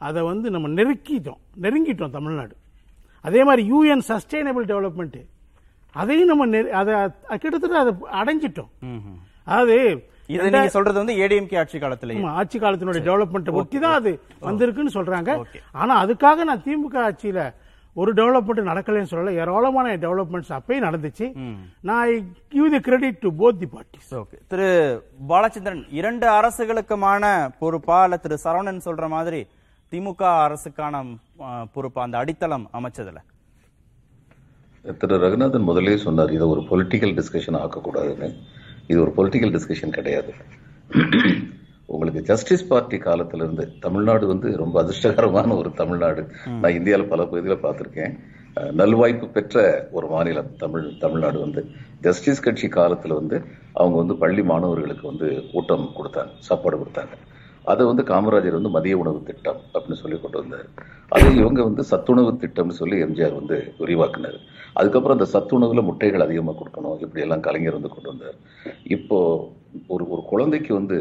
அதை வந்து நம்ம நெருக்கிட்டோம் நெருங்கிட்டோம் தமிழ்நாடு. அதே மாதிரி யூஎன் சஸ்டைனபிள் டெவலப்மெண்ட் அதையும் நம்ம அதை கிட்டத்தட்ட அதை அடைஞ்சிட்டோம். அதாவது இது நீங்க சொல்றது வந்து ஏடிஎம்கே ஆட்சி காலத்திலேயே. ஆமா, ஆட்சி காலத்தினுடைய டெவலப்மெண்ட் ஒட்டி தான் அது வந்திருக்குன்னு சொல்றாங்க. ஆனா அதுக்காக நான் திமுக ஆட்சியில ஒரு டெவலப்மெண்ட் நடக்கலைன்னு சொல்லல. ஏராளமான டெவலப்மெண்ட்ஸ் அப்பயும் நடந்துச்சு. நான் give the credit to both the parties okay. Thiru Balachandran இரண்டு அரசுகளுக்குமான பொறுப்பா? இல்ல திரு சரவணன் சொல்ற மாதிரி திமுக அரசுக்கான பொறுப்பா? அந்த அடித்தளம் அமைச்சதுல. திரு ரகுநாதன் முதலே சொன்னார் இதை ஒரு பொலிட்டிக்கல் டிஸ்கஷன் ஆக்கக்கூடாதுன்னு. இது ஒரு பொலிட்டிக்கல் டிஸ்கஷன் கிடையாது. உங்களுக்கு ஜஸ்டிஸ் பார்ட்டி காலத்துல இருந்து தமிழ்நாடு வந்து ரொம்ப அதிர்ஷ்டகரமான ஒரு தமிழ்நாடு. நான் இந்தியாவில் பல பகுதியில் பார்த்துருக்கேன். நல்வாய்ப்பு பெற்ற ஒரு மாநிலம் தமிழ் தமிழ்நாடு வந்து. ஜஸ்டிஸ் கட்சி காலத்துல வந்து அவங்க வந்து பள்ளி மாணவர்களுக்கு வந்து ஊட்டம் கொடுத்தாங்க சாப்பாடு கொடுத்தாங்க. அதை வந்து காமராஜர் வந்து மதிய உணவு திட்டம் அப்படின்னு சொல்லி கொண்டு வந்தார். அதை இவங்க வந்து சத்துணவு திட்டம்னு சொல்லி எம்ஜிஆர் வந்து விரிவாக்குனார். அதுக்கப்புறம் அந்த சத்துணவுல முட்டைகள் அதிகமாக கொடுக்கணும். இப்படி எல்லாம் கலைஞர் வந்து கொண்டு வந்தார். இப்போ ஒரு ஒரு குழந்தைக்கு வந்து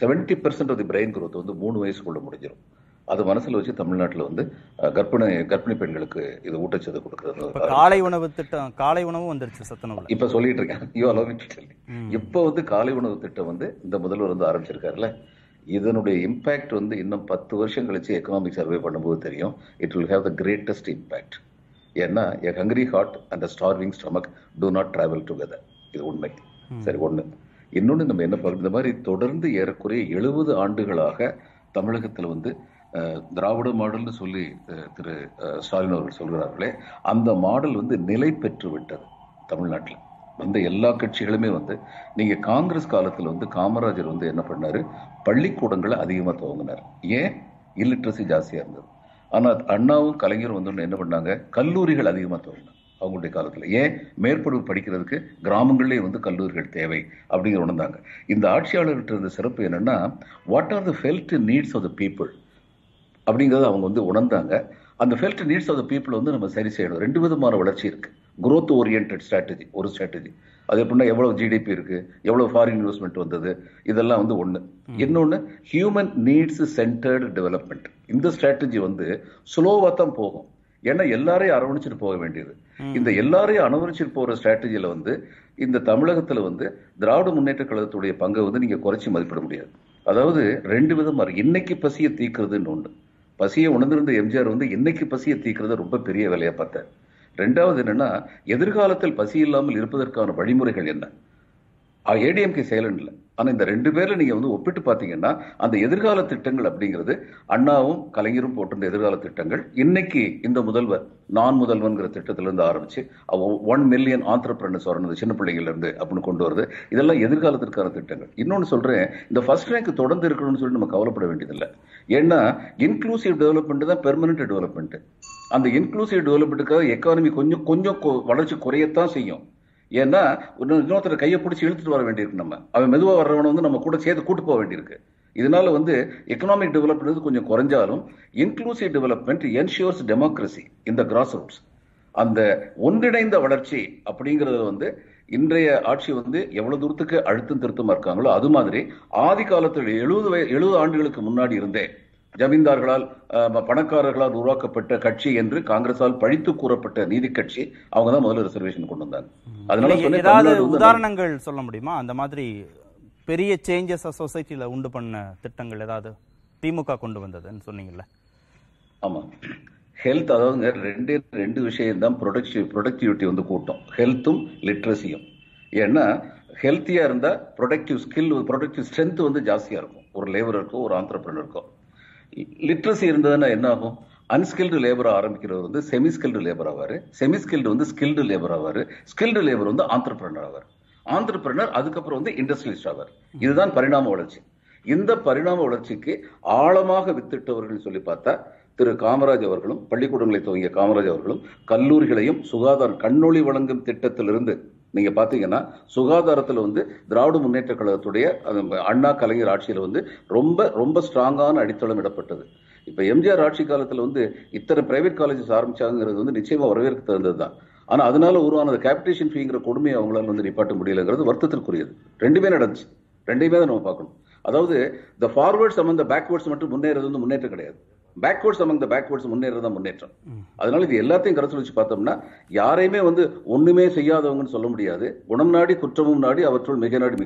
seventy percent of the brain growth வந்து மூணு வயசுக்குள்ள முடிஞ்சிடும் அது மனசுல வச்சு தமிழ்நாட்டில் வந்து கர்ப்பிணி கர்ப்பிணி பெண்களுக்கு இது ஊட்டச்சத்து கொடுக்கறது. இப்ப காலை உணவு திட்டம் காலை உணவும் வந்துருச்சு சத்துணவுல இப்ப சொல்லிட்டு இருக்கேன். யூ அலோ இப்ப வந்து காலை உணவு திட்டம் வந்து இந்த முதல்வர் வந்து ஆரம்பிச்சிருக்காருல்ல. இதனுடைய இம்பாக்ட் வந்து இன்னும் பத்து வருஷம் கழிச்சு எக்கனாமிக் சர்வே பண்ணும்போது தெரியும். It will have the greatest impact ஏன்னா a hungry heart and starving stomach do not travel together இது உண்மை. சரி ஒண்ணு. இன்னொன்னு நம்ம என்ன பார்க்கணும் இந்த மாதிரி தொடர்ந்து ஏறக்குறைய எழுபது ஆண்டுகளாக தமிழகத்துல வந்து திராவிட மாடல்னு சொல்லி திரு ஸ்டாலின் அவர்கள் சொல்கிறார்களே அந்த மாடல் வந்து நிலை பெற்று விட்டது தமிழ்நாட்டில். இந்த எல்லா கட்சிகளுமே வந்து நீங்க காங்கிரஸ் காலத்துல வந்து காமராஜர் வந்து என்ன பண்ணாரு? பள்ளிக்கூடங்களை அதிகமா துவங்கினார். ஏன்? இல்லிட்ரசி ஜாஸ்தியா இருந்தது. ஆனா அண்ணாவும் கலைஞரும் வந்து என்ன பண்ணாங்க? கல்லூரிகள் அதிகமா துவங்கினாங்க அவங்களுடைய காலத்துல. ஏன்? மேற்படிப்பு படிக்கிறதுக்கு கிராமங்கள்லயே வந்து கல்லூரிகள் தேவை அப்படிங்கிற உணர்ந்தாங்க. இந்த ஆட்சியாளர்கிட்ட இருந்த சிறப்பு என்னன்னா what are the felt needs of the people அப்படிங்கறத அவங்க வந்து உணர்ந்தாங்க. அந்த felt needs of the people வந்து நம்ம சரி செய்யணும். ரெண்டு விதமான வளர்ச்சி இருக்கு. growth oriented ஸ்ட்ராட்டஜி ஒரு ஸ்ட்ராட்டஜி அது எப்படின்னா எவ்வளவு ஜிடிபி இருக்கு எவ்வளவு ஃபாரின் இன்வெஸ்ட்மெண்ட் வந்தது இதெல்லாம் வந்து ஒண்ணு. இன்னொன்னு ஹியூமன் நீட்ஸ் சென்டர்டு டெவலப்மெண்ட் இந்த ஸ்ட்ராட்டஜி வந்து ஸ்லோவா தான் போகும். ஏன்னா எல்லாரையும் அரவணைச்சிட்டு போக வேண்டியது. இந்த எல்லாரையும் அனுவரிச்சிட்டு போற ஸ்ட்ராட்டஜியில வந்து இந்த தமிழகத்துல வந்து திராவிட முன்னேற்ற கழகத்துடைய பங்கை வந்து நீங்க குறைச்சி மதிப்பிட முடியாது. அதாவது ரெண்டு விதமா இருக்கு. இன்னைக்கு பசியை தீக்குறதுன்னு ஒண்ணு. பசியை உணர்ந்திருந்த எம்ஜிஆர் வந்து இன்னைக்கு பசியை தீக்குறத ரொம்ப பெரிய வேலையா பார்த்தார். ரெண்டாவது என்னன்னா எதிர்காலத்தில் பசி இல்லாமல் இருப்பதற்கான வழிமுறைகள் என்ன? ஏடிஎம்கே செயலன் இல்லை. ஆனா இந்த ரெண்டு பேர்ல நீங்க வந்து ஒப்பிட்டு பாத்தீங்கன்னா அந்த எதிர்கால திட்டங்கள் அப்படிங்கிறது அண்ணாவும் கலைஞரும் போட்டிருந்த எதிர்கால திட்டங்கள் இன்னைக்கு இந்த முதல்வர் நான் முதல்வன்கிற திட்டத்துல இருந்து ஆரம்பிச்சு ஒன் மில்லியன் ஆந்திரப்பிரனஸ் வரணும் சின்ன பிள்ளைங்கள்லேருந்து அப்படின்னு கொண்டு வருது. இதெல்லாம் எதிர்காலத்திற்கான திட்டங்கள். இன்னொன்னு சொல்றேன் இந்த ஃபர்ஸ்ட் ரேங்க் தொடர்ந்து இருக்கணும்னு சொல்லி நம்ம கவலைப்பட வேண்டியதில்லை. ஏன்னா இன்க்ளூசிவ் டெவலப்மெண்ட் தான் பெர்மனன்ட் டெவலப்மெண்ட் அந்த இன்க்ளூசிவ் டெவலப்மெண்ட்டுக்காக எக்கானமி கொஞ்சம் கொஞ்சம் கொ- வளர்ச்சி குறையத்தான் செய்யும். ஏன்னா இன்னொருத்தர் கையை பிடிச்சி இழுத்துட்டு வர வேண்டியிருக்கு நம்ம. அவன் மெதுவாக வர்றவனை வந்து நம்ம கூட சேர்த்து கூட்டு போக வேண்டியிருக்கு. இதனால வந்து எக்கனாமிக் டெவலப்மெண்ட் கொஞ்சம் குறைஞ்சாலும் இன்க்ளூசிவ் டெவலப்மெண்ட் என்ஷியோர்ஸ் டெமோக்ரஸி இந்த கிராஸ் ரூட்ஸ் அந்த ஒன்றிணைந்த வளர்ச்சி அப்படிங்கிறது வந்து இன்றைய ஆட்சி வந்து எவ்வளவு தூரத்துக்கு அழுத்தம் திருத்தமா இருக்காங்களோ அது மாதிரி ஆதி காலத்தில் எழுபது வய எழுபது ஆண்டுகளுக்கு முன்னாடி இருந்தே ஜமீன்தார்களால் பணக்காரர்களால் உருவாக்கப்பட்ட கட்சி என்று காங்கிரஸால் பழித்து கூறப்பட்ட நீதி கட்சி அவங்க தான் முதல்ல ரிசர்வேஷன் கொண்டு வந்தாங்க. அதனால ஏதாவது உதாரணங்கள் சொல்ல முடியுமா? அந்த மாதிரி பெரிய சேஞ்சஸ் சொசைட்டில உண்டு பண்ண திட்டங்கள் ஏதாவது திமுக கொண்டு வந்ததுன்னு சொன்னீங்கல்ல? ஆமா. ஹெல்த் அதாவதுங்க ரெண்டே ரெண்டு விஷயம் தான் ப்ரொடக்டிவ் ப்ரொடக்டிவிட்டி வந்து கூட்டம். ஹெல்த்தும் லிட்ரஸியும் ஏன்னா ஹெல்த்தியா இருந்தா ப்ரொடக்டிவ் ஸ்கில் ப்ரொடக்டிவ் ஸ்ட்ரென்த் வந்து ஜாஸ்தியா இருக்கும். ஒரு லேபருக்கும் ஒரு ஆண்டர்பிரினருக்கும் லிட்ரஸி இருந்ததுன்னா என்ன ஆகும் அன்ஸ்கில்டு லேபர் ஆரம்பிக்கிறவர் வந்து செமி ஸ்கில்டு லேபர் ஆவாரு. செமி ஸ்கில்டு வந்து ஸ்கில்டு லேபர் ஆவார். ஸ்கில்டு லேபர் வந்து ஆண்டர்பிரினர் ஆவார். ஆண்டர்பிரினர் அதுக்கப்புறம் வந்து இண்டஸ்ட்ரியலிஸ்ட் ஆவார். இதுதான் பரிணாம வளர்ச்சி. இந்த பரிணாம வளர்ச்சிக்கு ஆழமாக வித்திட்டவர்கள் சொல்லி பார்த்தா திரு காமராஜ் அவர்களும் பள்ளிக்கூடங்களை துவங்கிய காமராஜ் அவர்களும் கல்லூரிகளையும் சுகாதார கண்ணொளி வழங்கும் திட்டத்திலிருந்து நீங்க பாத்தீங்கன்னா சுகாதாரத்துல வந்து திராவிட முன்னேற்ற கழகத்துடைய அண்ணா கலைஞர் ஆட்சியில வந்து ரொம்ப ரொம்ப ஸ்ட்ராங்கான அடித்தளம் இடப்பட்டது. இப்ப எம்ஜிஆர் ஆட்சி காலத்துல வந்து இத்தனை பிரைவேட் காலேஜஸ் ஆரம்பிச்சாங்கிறது வந்து நிச்சயமா வரவேற்க தகுந்தது தான் ஆனா அதனால உருவானது கேபிடேஷன் ஃபீங்கிற கொடுமையை அவங்களால வந்து நிப்பாட்ட முடியலங்கிறது வருத்தத்திற்குரியது. ரெண்டுமே நடந்துச்சு. ரெண்டுமே தான் நம்ம பார்க்கணும். அதாவது the forwards among the backwards மட்டும் முன்னேறது வந்து முன்னேற்றம் கிடையாது. பேக்வேர்ட்ஸ் அமங் த பேக்வேர்ட்ஸ் முன்னேற்றம். அதனால இது எல்லாத்தையும் கருத்தில் வச்சு பார்த்தோம்னா யாரையுமே வந்து ஒண்ணுமே செய்யாதவங்கன்னு சொல்ல முடியாது. குணம் நாடி குற்றமும் நாடி அவற்றுள் மிக நாடி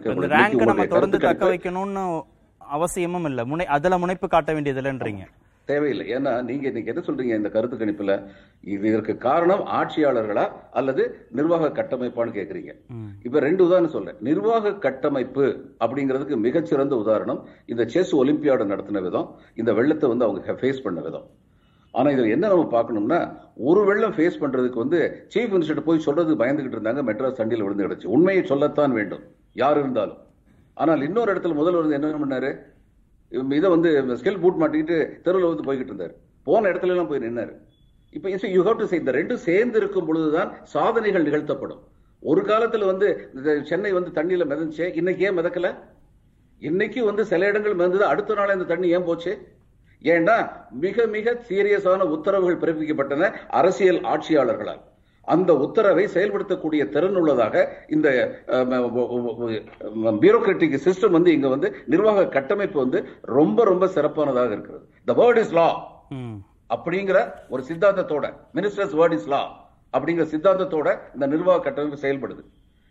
உங்களுடைய தொடர்ந்து தக்க வைக்கணும்னு அவசியமும் இல்ல. முனை அதுல முனைப்பு காட்ட வேண்டியது இல்லைன்றீங்க தேவையில்லை. ஏன்னா நீங்க இன்னைக்கு என்ன சொல்றீங்க இந்த கருத்து கணிப்புல? இது இதற்கு காரணம் ஆட்சியாளர்களா அல்லது நிர்வாக கட்டமைப்பான்னு கேக்குறீங்க. இப்ப ரெண்டு உதாரணம் சொல்றேன். நிர்வாக கட்டமைப்பு அப்படிங்கிறதுக்கு மிகச்சிறந்த உதாரணம் இந்த செஸ் ஒலிம்பியாடு நடத்தின விதம் இந்த வெள்ளத்தை வந்து அவங்க ஃபேஸ் பண்ண விதம். ஆனா இதுல என்ன நம்ம பார்க்கணும்னா ஒரு வெள்ளம் ஃபேஸ் பண்றதுக்கு வந்து சீஃப் மினிஸ்டர் போய் சொல்றது பயந்துகிட்டு இருந்தாங்க மெட்ராஸ் சண்டியில் விழுந்து கிடச்சு. உண்மையை சொல்லத்தான் வேண்டும் யார் இருந்தாலும். ஆனால் இன்னொரு இடத்துல முதல்வர் என்ன பண்ணாரு இதை வந்து ஸ்கில் பூட் மாட்டிக்கிட்டு தெருவில் வந்து போய்கிட்டு இருந்தார். போன இடத்துல எல்லாம் போய் நின்னாரு. இப்போ யூ ஹவ் டு சே இந்த ரெண்டும் சேர்ந்து இருக்கும் பொழுதுதான் சாதனைகள் நிகழ்த்தப்படும். ஒரு காலத்துல வந்து இந்த சென்னை வந்து தண்ணியில மிதந்துச்சே இன்னைக்கு ஏன் மிதக்கல? இன்னைக்கு வந்து சில இடங்கள் மிதந்தது அடுத்த நாள் இந்த தண்ணி ஏன் போச்சு? ஏன்னா மிக மிக சீரியஸான உத்தரவுகள் பிறப்பிக்கப்பட்டன அரசியல் ஆட்சியாளர்களால். அந்த உத்தரவை செயல்படுத்தக்கூடிய திறன் உள்ளதாக இந்த பியூரோக்ராட்டிக் சிஸ்டம் வந்து இங்க வந்து நிர்வாக கட்டமைப்பு வந்து ரொம்ப ரொம்ப சிறப்பானதாக இருக்கிறது. The word is law. அப்படிங்கிற ஒரு சித்தாந்தத்தோட மினிஸ்டர்ஸ் வேர்ட் இஸ் லா அப்படிங்கிற சித்தாந்தத்தோட இந்த நிர்வாக கட்டமைப்பு செயல்படுது.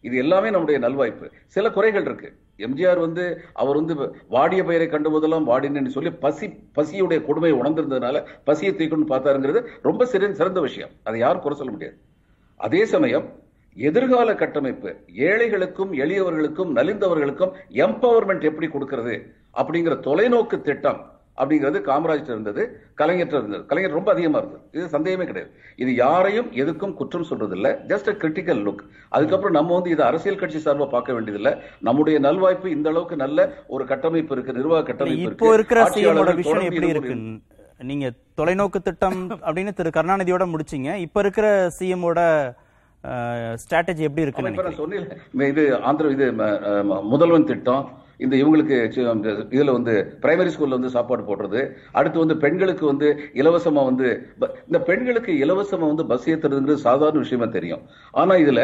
இது எல்லாமே நம்முடைய நல்வாய்ப்பு. சில குறைகள் இருக்கு. எம்ஜிஆர் வந்து அவர் வந்து வாடிய பெயரை கண்டு போதெல்லாம் வாடினு சொல்லி பசி பசியுடைய கொடுமையை உணர்ந்திருந்ததுனால பசியை தீக்கணும்னு பார்த்தாருங்கிறது ரொம்ப சிறந்த சிறந்த விஷயம். அதை யாரும் குறை சொல்ல முடியாது. அதே சமயம் எதிர்கால கட்டமைப்பு ஏழைகளுக்கும் எளியவர்களுக்கும் நலிந்தவர்களுக்கும் எம்பவர்மெண்ட் எப்படி கொடுக்கிறது அப்படிங்கிற தொலைநோக்கு திட்டம் அப்படிங்கிறது காமராஜ் இருந்தது கலைஞர் இருந்தது. கலைஞர் ரொம்ப அதிகமா இருந்தது. இது சந்தேகமே கிடையாது. இது யாரையும் எதுக்கும் குற்றம் சொல்றது இல்ல ஜஸ்ட் கிரிட்டிக்கல் லுக் அதுக்கப்புறம் நம்ம வந்து இது அரசியல் கட்சி சார்பா பார்க்க வேண்டியதில்ல. நம்முடைய நல்வாய்ப்பு இந்த அளவுக்கு நல்ல ஒரு கட்டமைப்பு இருக்கு நிர்வாக கட்டமைப்பு இருக்கு. நீங்க தொலைநோக்கு திட்டம் அப்படின்னு திரு கருணாநிதியோட முடிச்சீங்க. இப்ப இருக்கிற சிஎமோட ஸ்ட்ராட்டஜி எப்படி நினைக்கிறீங்க? சொன்னேன் இது ஆந்திர இது முதல்வன் திட்டம். இந்த இவங்களுக்கு இதுல வந்து பிரைமரி ஸ்கூல்ல வந்து சாப்பாடு போடுறது. அடுத்து வந்து பெண்களுக்கு வந்து இலவசமா வந்து இந்த பெண்களுக்கு இலவசமா வந்து பஸ் ஏத்துறதுங்கிறது சாதாரண விஷயமா தெரியும். ஆனா இதுல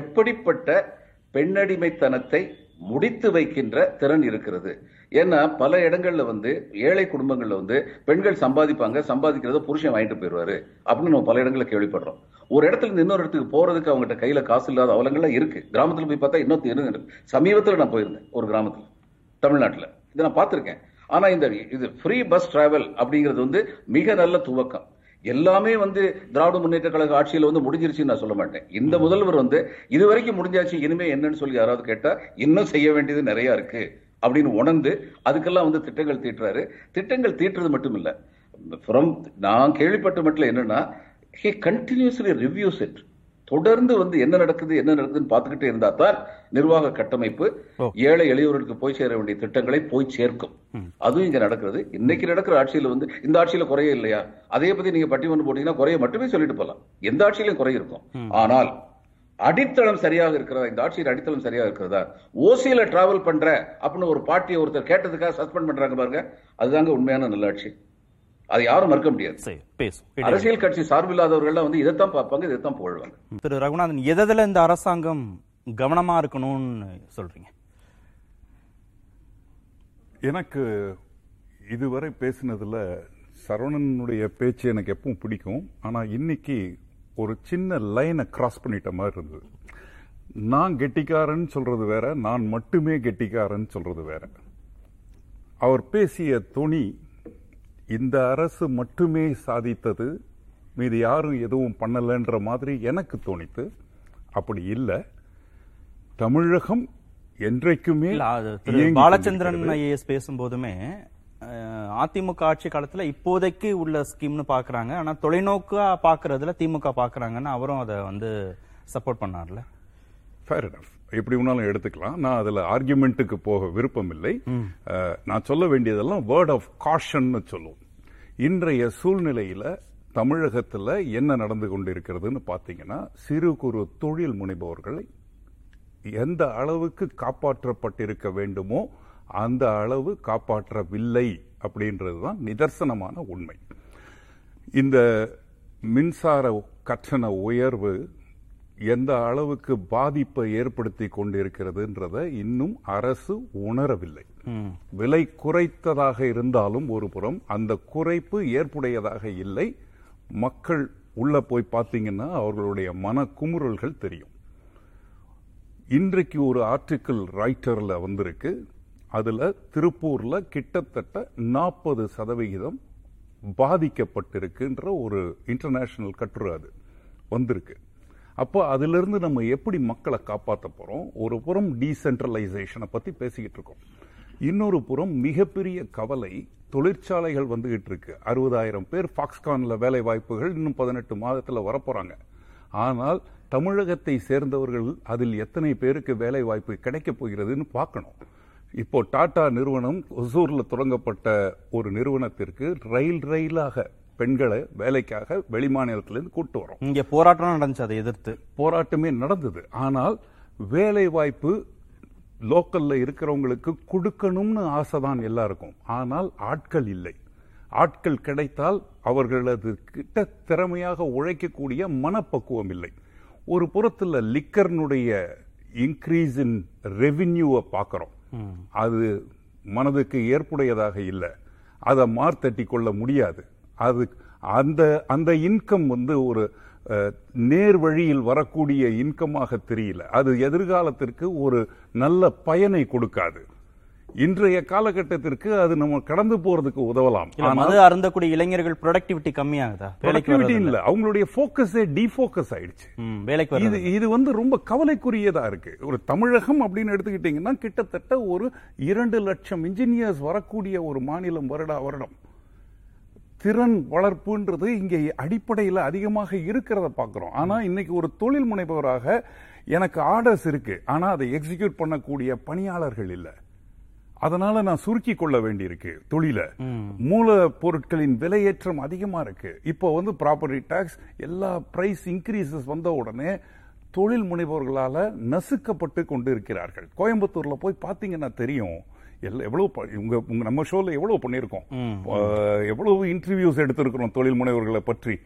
எப்படிப்பட்ட பெண்ணடிமைத்தனத்தை முடித்து வைக்கின்ற திறன் இருக்கிறது. ஏன்னா பல இடங்கள்ல வந்து ஏழை குடும்பங்கள்ல வந்து பெண்கள் சம்பாதிப்பாங்க சம்பாதிக்கிறத புருஷன் வாங்கிட்டு போயிடுவாரு அப்படின்னு நம்ம பல இடங்களில் கேள்விப்படுறோம். ஒரு இடத்துல இருந்து இன்னொரு இடத்துக்கு போறதுக்கு அவங்ககிட்ட கையில காசு இல்லாத அவலங்கள்லாம் இருக்கு. கிராமத்துல போய் பார்த்தா இன்னொரு சமீபத்தில் சமீபத்துல நான் போயிருந்தேன் ஒரு கிராமத்துல தமிழ்நாட்டுல. இதை நான் பார்த்திருக்கேன். ஆனா இந்த இது ஃப்ரீ பஸ் டிராவல் அப்படிங்கிறது வந்து மிக நல்ல துவக்கம். எல்லாமே வந்து திராவிட முன்னேற்ற கழக ஆட்சியில வந்து முடிஞ்சிருச்சுன்னு நான் சொல்ல மாட்டேன். இந்த முதல்வர் வந்து இது வரைக்கும் முடிஞ்சாச்சு இனிமே என்னன்னு சொல்லி யாராவது கேட்டா இன்னும் செய்ய வேண்டியது நிறைய இருக்கு. அப்படின்னு உணர்ந்து அதுக்கெல்லாம் வந்து திட்டங்கள் தீட்டுறாரு. திட்டங்கள் தீட்டுறது மட்டும் இல்ல ஃப்ரம் நான் கேள்விப்பட்ட மட்டும் என்னன்னா ஹி கண்டினியூஸ்லி ரிவ்யூஸ் இட் தொடர்ந்து வந்து என்ன நடக்குது என்ன நடக்குதுன்னு பார்த்துக்கிட்டே இருந்தா தான் நிர்வாக கட்டமைப்பு ஏழை எளியவர்களுக்கு போய் சேர வேண்டிய திட்டங்களை போய் சேர்க்கும். அதுவும் இங்க நடக்கிறது. இன்னைக்கு நடக்கிற ஆட்சியில வந்து இந்த ஆட்சியில குறைய இல்லையா? அதே பத்தி நீங்க பட்டிமன்றம் போட்டீங்கன்னா குறைய மட்டுமே சொல்லிட்டு போலாம் எந்த ஆட்சியிலும் குறை இருக்கும். ஆனால் அடித்தளம் சரியாக இருக்கிறதா? இந்த ஆட்சியில் அடித்தளம் சரியாக இருக்கிறதா? ஓசியில டிராவல் பண்ற அப்படின்னு ஒரு பார்ட்டியை ஒருத்தர் கேட்டதுக்காக சஸ்பெண்ட் பண்றாங்க பாருங்க. அதுதாங்க உண்மையான நல்லாட்சி. அதை யாரும் மறுக்க முடியாது. சரி பேசும் அரசியல் கட்சி சார்பில்லாதவர்கள் வந்து இதைத்தான் பார்ப்பாங்க இதைத்தான் புகழ்வாங்க திரு ரகுநாதன் எதில் இந்த அரசாங்கம் கவனமா இருக்கணும்னு சொல்றீங்க? எனக்கு இதுவரை பேசினதுல சரவணனுடைய பேச்சு எனக்கு எப்பவும் பிடிக்கும். ஆனா இன்னைக்கு ஒரு சின்ன லைனை கிராஸ் பண்ணிட்ட மாதிரி இருந்தது. நான் கெட்டிக்காரன் சொல்றது வேற நான் மட்டுமே கெட்டிக்காரன் சொல்றது வேற. அவர் பேசிய துணி இந்த அரசு மட்டுமே சாதித்தது மீது யாரும் எதுவும் பண்ணலன்ற மாதிரி எனக்கு தோணித்து அப்படி இல்லை. தமிழகம் என்றைக்குமே பாலச்சந்திரன். ஐஏஎஸ் பேசும்போதுமே அதிமுக ஆட்சி காலத்துல இப்போதைக்கு உள்ள ஸ்கீம்னு பாக்குறாங்க. ஆனா தொலைநோக்கா பாக்குறதுல திமுக பாக்குறாங்கன்னு அவரும் அதை வந்து சப்போர்ட் பண்ணார்ல. ஃபேர் எப்படி வேணாலும் எடுத்துக்கலாம். நான் அதுல ஆர்குமெண்ட்டுக்கு போக விருப்பம் இல்லை நான் சொல்ல வேண்டியதெல்லாம் வேர்ட் ஆஃப் காஷன்னு சொல்லுவோம். இன்றைய சூழ்நிலையில தமிழகத்துல என்ன நடந்து கொண்டிருக்கிறதுன்னு பாத்தீங்கன்னா சிறு குறு தொழில் முனைபவர்களை எந்த அளவுக்கு காப்பாற்றப்பட்டிருக்க வேண்டுமோ அந்த அளவு காப்பாற்றவில்லை அப்படின்றதுதான் நிதர்சனமான உண்மை. இந்த மின்சார கட்டண உயர்வு எந்த அளவுக்கு பாதிப்பை ஏற்படுத்தி கொண்டிருக்கிறதுன்றத இன்னும் அரசு உணரவில்லை. விலை குறைத்ததாக இருந்தாலும் ஒரு புறம் அந்த குறைப்பு ஏற்புடையதாக இல்லை. மக்கள் உள்ள போய் பார்த்தீங்கன்னா அவர்களுடைய மன குமுறல்கள் தெரியும். இன்றைக்கு ஒரு ஆர்டிக்கிள் ரைட்டர்ல வந்திருக்கு. அதுல திருப்பூர்ல கிட்டத்தட்ட நாற்பது சதவிகிதம் பாதிக்கப்பட்டிருக்குன்ற ஒரு இன்டர்நேஷனல் கட்டுரை அது வந்திருக்கு. அப்போ அதிலிருந்து நம்ம எப்படி மக்களை காப்பாற்ற போகிறோம் ஒரு புறம் டீசென்ட்ரலைசேஷனை பற்றி பேசிக்கிட்டு இருக்கோம். இன்னொரு புறம் மிகப்பெரிய கவலை தொழிற்சாலைகள் வந்துகிட்டு இருக்கு. அறுபதாயிரம் பேர் ஃபாக்ஸ்கான்ல வேலை வாய்ப்புகள் இன்னும் பதினெட்டு மாதத்தில் வரப்போறாங்க. ஆனால் தமிழகத்தை சேர்ந்தவர்கள் அதில் எத்தனை பேருக்கு வேலை வாய்ப்பு கிடைக்கப் போகிறதுன்னு பார்க்கணும். இப்போ டாடா நிறுவனம் ஒசூரில் தொடங்கப்பட்ட ஒரு நிறுவனத்திற்கு ரயில் ரயிலாக பெண்களை வேலைக்காக வெளிமாநிலத்திலிருந்து கூட்டு வரோம் இங்க போராட்டம் நடந்துச்சு அதை எதிர்த்து. போராட்டமே நடந்தது. ஆனால் வேலை வாய்ப்பு லோக்கல்ல இருக்கிறவங்களுக்கு கொடுக்கணும்னு ஆசைதான் எல்லாருக்கும். ஆனால் ஆட்கள் இல்லை. ஆட்கள் கிடைத்தால் அவர்களது கிட்ட திறமையாக உழைக்கக்கூடிய மனப்பக்குவம் இல்லை. ஒரு புறத்துல லிக்கர்னுடைய இன்க்ரீஸ் இன் ரெவின்யூவை பார்க்கிறோம். அது மனதுக்கு ஏற்புடையதாக இல்லை. அதை மார்த்தட்டி கொள்ள முடியாது. அது அந்த அந்த இன்கம் வந்து ஒரு நேர் வழியில் வரக்கூடிய இன்கமாக தெரியல. அது எதிர்காலத்திற்கு ஒரு நல்ல பயனை கொடுக்காது. இன்றைய காலகட்டத்திற்கு அது நம்ம கடந்து போறதுக்கு உதவலாம். மது அருந்தக்கூடிய இளைஞர்கள் ப்ரொடக்டிவிட்டி கம்மியாகுதா? வர்றதில்ல. இல்ல. அவங்களுடைய போக்கஸே டிஃபோக்கஸ் ஆயிடுச்சு. வேலைக்கு இது இது வந்து ரொம்ப கவலைக்குரியதா இருக்கு. ஒரு தமிழகம் அப்படின்னு எடுத்துக்கிட்டீங்கன்னா கிட்டத்தட்ட ஒரு இரண்டு லட்சம் இன்ஜினியர்ஸ் வரக்கூடிய ஒரு மாநிலம் வருடா வருடம். திறன் வளர்ப்புன்றது இங்க அடிப்படையில் அதிகமாக இருக்கிறத பார்க்கிறோம். ஆனா இன்னைக்கு ஒரு தொழில் முனைபவராக எனக்கு ஆர்டர்ஸ் இருக்கு. ஆனா அதை எக்ஸிக்யூட் பண்ணக்கூடிய பணியாளர்கள் இல்லை. அதனால நான் சுருக்கி கொள்ள வேண்டியிருக்கு தொழில. மூல பொருட்களின் விலையேற்றம் அதிகமா இருக்கு. இப்போ வந்து ப்ராப்பர்ட்டி டாக்ஸ் எல்லா பிரைஸ் இன்க்ரீசஸ் வந்த உடனே தொழில் முனைவோர்களால நசுக்கப்பட்டு கொண்டு இருக்கிறார்கள் கோயம்புத்தூர்ல போய் பாத்தீங்கன்னா தெரியும். எல்லாம் எவ்வளவு ப- உங்க உங்க நம்ம ஷோல எவ்வளவு பண்ணியிருக்கோம். எவ்வளவு இன்டர்வியூஸ் எடுத்திருக்கிறோம் தொழில் முனைவர்களை பற்றி.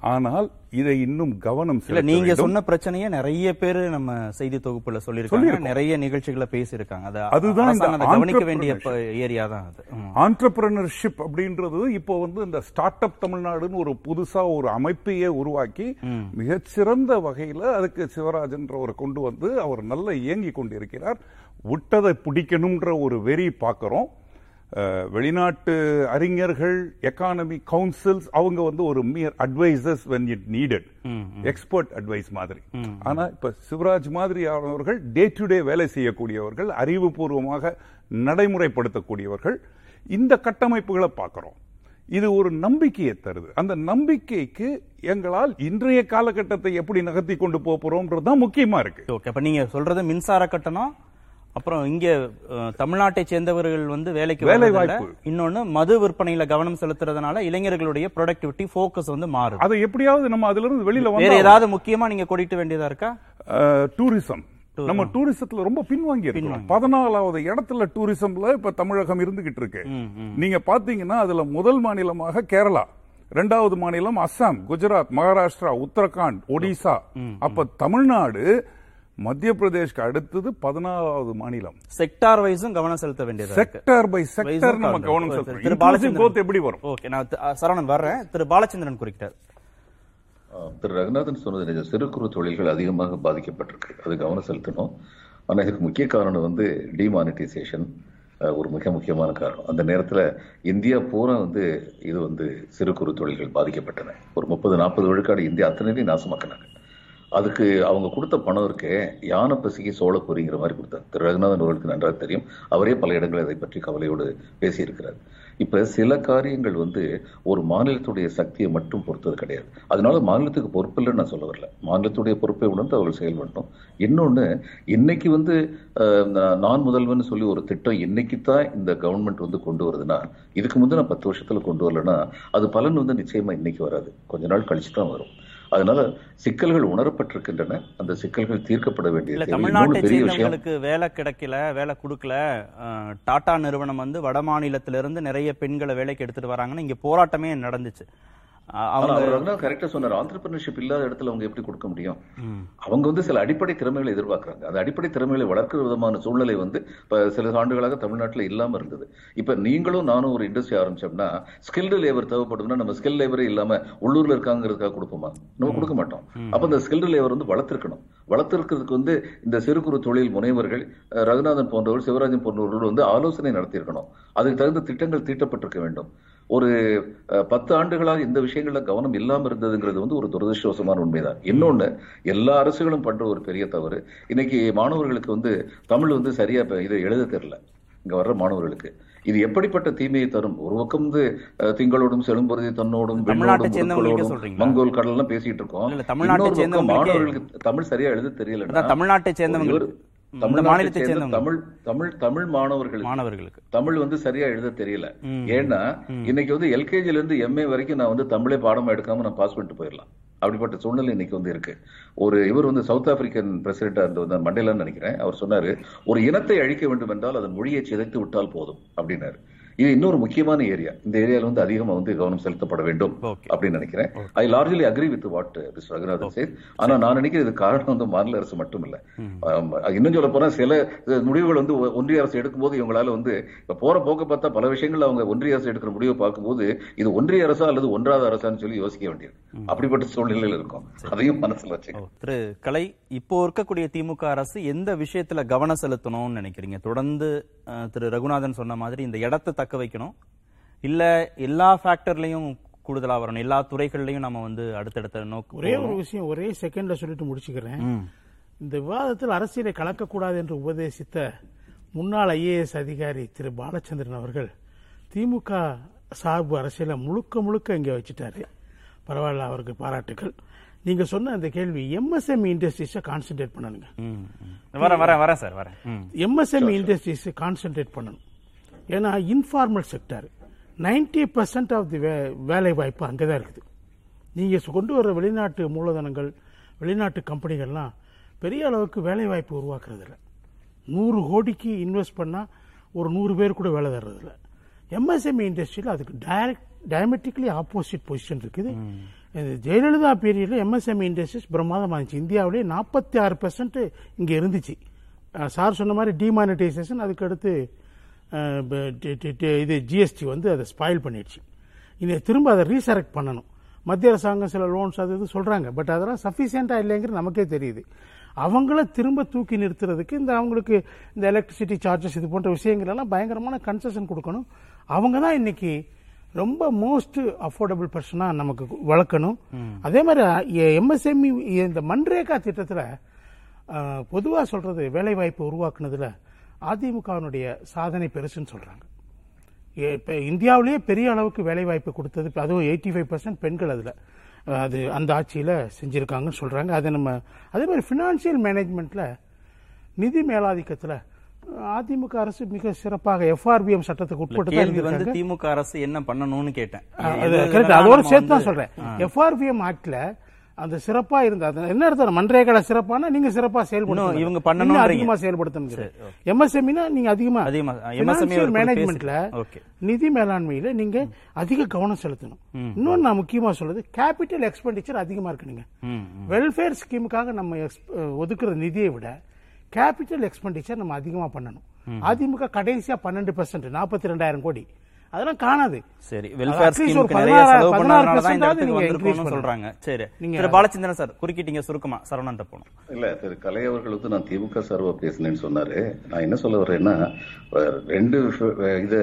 ஆனால் இதை இன்னும் கவனம் இல்ல நீங்க. சொன்ன பிரச்சனையை நிறைய பேர் நம்ம செய்தி தொகுப்புல சொல்லியிருக்காங்க. நிறைய நிகழ்ச்சிகளை பேசியிருக்காங்க. அது அதுதான் கவனிக்க வேண்டிய. ஏரியா தான் அது. ஆண்டர்பிரினர்ஷிப் அப்படின்றது இப்போ வந்து இந்த ஸ்டார்ட் அப் தமிழ்நாடுன்னு ஒரு புதுசா ஒரு அமைப்பையே உருவாக்கி மிகச்சிறந்த வகையில அதுக்கு சிவராஜன்றவரை கொண்டு வந்து அவர் நல்ல இயங்கி கொண்டிருக்கிறார். விட்டதை பிடிக்கணும்ன்ற ஒரு வெறி பார்க்கிறோம். வெளிநாட்டு அறிஞர்கள் எக்கானமி கவுன்சில்ஸ் அவங்க வந்து ஒரு mere advisers when it needed expert advice மாதிரி. ஆனா இப்ப சிவராஜ் மாதிரியானவர்கள் டே டு டே வேலை செய்யக்கூடியவர்கள் அறிவுபூர்வமாக நடைமுறைப்படுத்தக்கூடியவர்கள் இந்த கட்டமைப்புகளை பார்க்கிறோம். இது ஒரு நம்பிக்கையை தருது. அந்த நம்பிக்கைக்கு எங்களால் இன்றைய காலகட்டத்தை எப்படி நகர்த்தி கொண்டு போறோம்ன்றது தான் முக்கியமா இருக்கு. ஓகே அப்ப நீங்க சொல்றது மின்சார கட்டணம் அப்புறம் இங்க தமிழ்நாட்டை சேர்ந்தவர்கள் வந்து வேலைக்கு வேலை. வாய்ப்பு. இன்னொன்னு மது விற்பனையில கவனம் செலுத்துறதுனால இளைஞர்களுடைய ப்ரொடக்டிவிட்டி ஃபோக்கஸ் வந்து மாறுது. அதை எப்படியாவது நம்ம அதுல இருந்து வெளியில வேற வந்து ஏதாவது முக்கியமா நீங்க கொடிட்டு வேண்டியதா இருக்கா? டூரிசம் நம்ம டூரிசத்துல ரொம்ப பின்வாங்கி இருக்கோம் பதினாலாவது இடத்துல டூரிசம்ல இப்ப தமிழகம் இருந்துகிட்டு இருக்கு. நீங்க பாத்தீங்கன்னா அதுல முதல் மாநிலமாக கேரளா இரண்டாவது மாநிலம் அஸ்ஸாம் குஜராத் மகாராஷ்டிரா உத்தரகாண்ட் ஒடிசா. அப்ப தமிழ்நாடு மத்திய பிரதேஷ்க்கு அடுத்தது பதினாறாவது மாநிலம். செக்டார் வைஸும் கவனம் செலுத்த வேண்டியது செக்டார் பை செக்டார் நம்ம கவனம் செலுத்தணும். திரு பாலச்சந்திரன். எப்படி வரும்? ஓகே நான் சரவணன் வர்றேன். திரு பாலச்சந்திரன் குறிக்கிறார் திரு ரகுநாதன் சொன்னது நிஜம். சிறு குறு தொழில்கள் அதிகமாக பாதிக்கப்பட்டிருக்கு. அது கவனம் செலுத்தணும். ஆனா இதுக்கு முக்கிய காரணம் வந்து டிமானிட்டைசேஷன் ஒரு மிக முக்கியமான காரணம். அந்த நேரத்துல இந்தியா பூரா வந்து இது வந்து சிறு குறு தொழில்கள் பாதிக்கப்பட்டன. ஒரு முப்பது நாற்பது விழுக்காடு இந்தியா அத்தனையும் நாசமாக்கினாங்க. அதுக்கு அவங்க கொடுத்த பணம் இருக்கே யானை பசிக்கு சோழ பொறிங்கிற மாதிரி கொடுத்தார். திரு ரகுநாதன் அவர்களுக்கு நன்றாக தெரியும். அவரே பல இடங்களில் அதை பற்றி கவலையோடு பேசியிருக்கிறார். இப்ப சில காரியங்கள் வந்து ஒரு மாநிலத்துடைய சக்தியை மட்டும் பொறுத்தது கிடையாது. அதனால மாநிலத்துக்கு பொறுப்பு இல்லைன்னு நான் சொல்ல வரல. மாநிலத்துடைய பொறுப்பை உணர்ந்து அவர்கள் செயல்படணும் இன்னொன்னு இன்னைக்கு வந்து நான் நான் முதல்வன் சொல்லி ஒரு திட்டம் இன்னைக்கு தான் இந்த கவர்மெண்ட் வந்து கொண்டு வருதுன்னா இதுக்கு முந்தின பத்து வருஷத்துல கொண்டு வரலன்னா அது பலன் வந்து நிச்சயமா இன்னைக்கு வராது. கொஞ்ச நாள் கழிச்சு தான் வரும். அதனால சிக்கல்கள் உணரப்பட்டிருக்கின்றன அந்த சிக்கல்கள் தீர்க்கப்பட வேண்டிய இல்ல தேவை. தமிழ்நாட்டை சேர்ந்தவங்களுக்கு வேலை கிடைக்கல வேலை கொடுக்கல டாடா நிறுவனம் வந்து வட மாநிலத்திலிருந்து நிறைய பெண்களை வேலைக்கு எடுத்துட்டு வராங்கன்னு இங்க போராட்டமே நடந்துச்சு அவங்க அவர் ரகுநாத் கரெக்டா சொன்னார் ஆண்டர்பிரினர்ஷிப் இல்லாத இடத்துல அவங்க எப்படி கொடுக்க முடியும்? அவங்க வந்து சில அடிப்படை திறமைகளை எதிர்பார்க்கறாங்க. அந்த அடிப்படை திறமைகளை வளர்க்கிற விதமான சூழ்நிலை வந்து இப்ப சில ஆண்டுகளாக தமிழ்நாட்டுல இல்லாம இருந்தது. இப்ப நீங்களும் நானும் ஒரு இண்டஸ்ட்ரி ஆரம்பிச்சோம்னா ஸ்கில்டு லேபர் தேவைப்படுதுன்னா நம்ம ஸ்கில் லேபரே இல்லாம உள்ளூர்ல இருக்காங்கிறதுக்காக கொடுப்போமா? நம்ம கொடுக்க மாட்டோம். அப்ப இந்த ஸ்கில்டு லேபர் வந்து வளர்த்திருக்கணும். வளர்த்திருக்கிறதுக்கு வந்து இந்த சிறு குறு தொழில் முனைவர்கள் ரகுநாதன் போன்றவர்கள் சிவராஜன் போன்றவர்கள் வந்து ஆலோசனை நடத்தியிருக்கணும். அதுக்கு தகுந்த திட்டங்கள் தீட்டப்பட்டிருக்க வேண்டும். ஒரு பத்து ஆண்டுகளாக இந்த விஷயங்கள்ல கவனம் இல்லாம இருந்ததுங்கிறது வந்து ஒரு துரதிருஷ்டவசமான உண்மைதான். இன்னொன்னு எல்லா அரசுகளும் பண்ற ஒரு பெரிய தவறு. இன்னைக்கு மாணவர்களுக்கு வந்து தமிழ் வந்து சரியா இதை எழுத தெரியல. இங்க வர்ற மாணவர்களுக்கு. இது எப்படிப்பட்ட தீமையை தரும்? ஒரு பக்கம் வந்து திங்களோடும் செழும்பொருதி தன்னோடும் சொல்றீங்களா? மங்கோல் கடல் எல்லாம் பேசிட்டு இருக்கோம். மாணவர்களுக்கு தமிழ் சரியா எழுத தெரியல தமிழ்நாட்டை சேர்ந்தவங்க தமிழ்நாட்டை மாநிலத்தை சேர்ந்த தமிழ் தமிழ் தமிழ் மாணவர்களுக்கு. மாணவர்களுக்கு. தமிழ் வந்து சரியா எழுத தெரியல. ஏன்னா இன்னைக்கு வந்து எல்கேஜில இருந்து எம்ஏ வரைக்கும் நான் வந்து தமிழே பாடமா எடுக்காம நான் பாஸ் பண்ணிட்டு போயிடலாம். அப்படிப்பட்ட சூழ்நிலை இன்னைக்கு வந்து இருக்கு. ஒரு இவர் வந்து சவுத் ஆப்பிரிக்கன் பிரசிடென்டா இருந்த மண்டேலான்னு நினைக்கிறேன். அவர் சொன்னாரு ஒரு இனத்தை அழிக்க வேண்டும் என்றால் அதன் மொழியை சிதைத்து விட்டால் போதும். அப்படின்னாரு. இது இன்னொரு முக்கியமான ஏரியா இந்த ஏரியால வந்து அதிகமா வந்து கவனம் செலுத்தப்பட வேண்டும். அப்படின்னு நினைக்கிறேன். I largely agree with what miss Raghunathan said ஆனா நான் நினைக்கிறேன் இது காரணம் வந்து மாநில அரசு மட்டும் இல்ல இன்னும் சொல்ல போனா சில முடிவுகள் வந்து ஒன்றிய அரசு எடுக்கும்போது இவங்களால வந்து போற போக்க பார்த்தா பல விஷயங்கள் அவங்க ஒன்றிய அரசு எடுக்கிற முடிவை பார்க்கும்போது இது ஒன்றிய அரசா அல்லது ஒன்றாத அரசான்னு சொல்லி யோசிக்க வேண்டியது. அப்படிப்பட்ட சூழ்நிலையில் இருக்கும். அதையும் மனசுல வச்சுக்கணும். திரு கலை இப்போ இருக்கக்கூடிய திமுக அரசு எந்த விஷயத்துல கவனம் செலுத்தணும்னு நினைக்கிறீங்க? தொடர்ந்து திரு ரகுநாதன் சொன்ன மாதிரி இந்த இடத்தை தக்க வைக்கணும். இல்ல எல்லா ஃபேக்டர்லயும் கூடுதலா வரணும். எல்லா துறைகள்லயும் நம்ம வந்து அடுத்தடுத்த நோக்கு ஒரே ஒரு விஷயம் ஒரே செகண்ட்ல சொல்லிட்டு முடிச்சுக்கிறேன். இந்த விவாதத்தில் அரசியலை கலக்கக்கூடாது என்று உபதேசித்த முன்னாள் ஐஏஎஸ் அதிகாரி திரு பாலச்சந்திரன் அவர்கள் திமுக சார்பு அரசியலை முழுக்க முழுக்க இங்கே வச்சுட்டாரு. பரவாயில்ல அவருக்கு பாராட்டுகள் நீங்க சொன்ன அந்த கேள்வி எம்எஸ்எம்இ இண்டஸ்ட்ரீஸை கான்சென்ட்ரேட் பண்ணணுங்க. வரேன் வரேன் வரேன் சார் வரேன். எம்எஸ்எம்இ இண்டஸ்ட்ரீஸ் கான்சென்ட்ரேட் பண்ணணும். ஏன்னா informal sector 90% percent of the வேலை வாய்ப்பு அங்கே தான் இருக்குது நீங்கள் கொண்டு வர வெளிநாட்டு மூலதனங்கள் வெளிநாட்டு கம்பெனிகள்லாம் பெரிய அளவுக்கு வேலை வாய்ப்பு உருவாக்குறது இல்ல நூறு கோடிக்கு இன்வெஸ்ட் பண்ணால் ஒரு நூறு பேர் கூட வேலை தர்றதில்ல. எம்எஸ்எம்இ இண்டஸ்ட்ரியில் அதுக்கு டைரக்ட் டயமெட்டிக்கலி ஆப்போசிட் பொசிஷன் இருக்குது. ஜெயலலிதா பீரியடில் எம்எஸ்எம்இ இண்டஸ்ட்ரீஸ் பிரமாதமாக இருந்துச்சு. இந்தியாவிலே நாற்பத்தி ஆறு பெர்சன்ட் இங்கே இருந்துச்சு. சார் சொன்ன மாதிரி டிமானிட்டைசேஷன் அதுக்கடுத்து இது ஜிஎஸ்டி வந்து அதை ஸ்பாயில் பண்ணிடுச்சு. இதை திரும்ப அதை ரீசரெக்ட் பண்ணணும். மத்திய அரசாங்கம் சில லோன்ஸ் அது இது சொல்றாங்க. பட் அதெல்லாம் சஃபிஷியண்டா இல்லைங்கிறது நமக்கே தெரியுது. அவங்கள திரும்ப தூக்கி நிறுத்துறதுக்கு இந்த அவங்களுக்கு இந்த எலக்ட்ரிசிட்டி சார்ஜஸ் இது போன்ற விஷயங்கள் எல்லாம் பயங்கரமான கன்செஷன் கொடுக்கணும். அவங்க தான் இன்னைக்கு ரொம்ப மோஸ்ட் அஃபோர்டபுள் பர்சனா நமக்கு வளர்க்கணும். அதே மாதிரி எம்எஸ்எம்இ இந்த மன்ரேகா திட்டத்துல அஹ், பொதுவா சொல்றது வேலை வாய்ப்பு உருவாக்குனதுல அதிமுகவினுடைய சாதனை பெருசுன்னு சொல்றாங்க. இப்ப இந்தியாவிலேயே பெரிய அளவுக்கு வேலை வாய்ப்பு கொடுத்தது அதுவும் எயிட்டி ஃபைவ் பர்சன்ட் பெண்கள் அதுல. அது அந்த ஆட்சியில செஞ்சிருக்காங்கன்னு சொல்றாங்க. அதை நம்ம அதே மாதிரி பினான்சியல் மேனேஜ்மெண்ட்ல நிதி மேலாதிக்கத்துல அதிமுக அரசு மிக சிறப்பாக எஃப்ஆர்பிஎம் சட்டத்துக்கு உட்பட்டு வந்து. திமுக அரசு என்ன பண்ணணும்னு கேட்டேன். அதோட சேர்த்து தான் சொல்றேன். எஃப்ஆர்பிஎம் ஆக்ட்ல அந்த சிறப்பா இருந்த அது என்ன அர்த்தம்? மன்ரேகால சிறப்பானா நீங்க சிறப்பா செயல்படுத்தணும் இன்னும் இவங்க பண்ணணும்ன்றீங்க. அதிகமா செயல்படுத்தணும் எம்எஸ்எம்இனா நீங்க அதிகமா அதிகமா, மேனேஜ்மெண்ட்ல. நிதி மேலாண்மையில நீங்க அதிக கவனம் செலுத்தணும். இன்னொன்னு நான் முக்கியமா சொல்றது கேபிட்டல் எக்ஸ்பெண்டிச்சர் அதிகமா இருக்கணுங்க ம், வெல்ஃபேர் ஸ்கீமுக்காக நம்ம ஒதுக்குற நிதியை விட கேபிட்டல் எக்ஸ்பெண்டிச்சர் நம்ம அதிகமா பண்ணணும். அதிமுக கடைசியா பன்னெண்டு பெர்சென்ட் நாற்பத்தி ரெண்டாயிரம் கோடி. அதெல்லாம் காணாது. சரி வெல்ஃபேர் ஸ்கீமுக்கு நிறைய 16 செலவு 16% பண்ணதுனால தான் இந்த இடத்துக்கு வந்திருக்கோம்னு சொல்றாங்க. சரி நீங்க- திரு பாலச்சந்திரன் சார் குறுக்கிட்டீங்க சுருக்கமா சரவணன் போனோம் இல்ல திரு கலை அவர்கள் வந்து நான் திமுக சார்பா பேசினேன்னு சொன்னாரு. நான் என்ன சொல்ல வர்றேன்னா ரெண்டு இது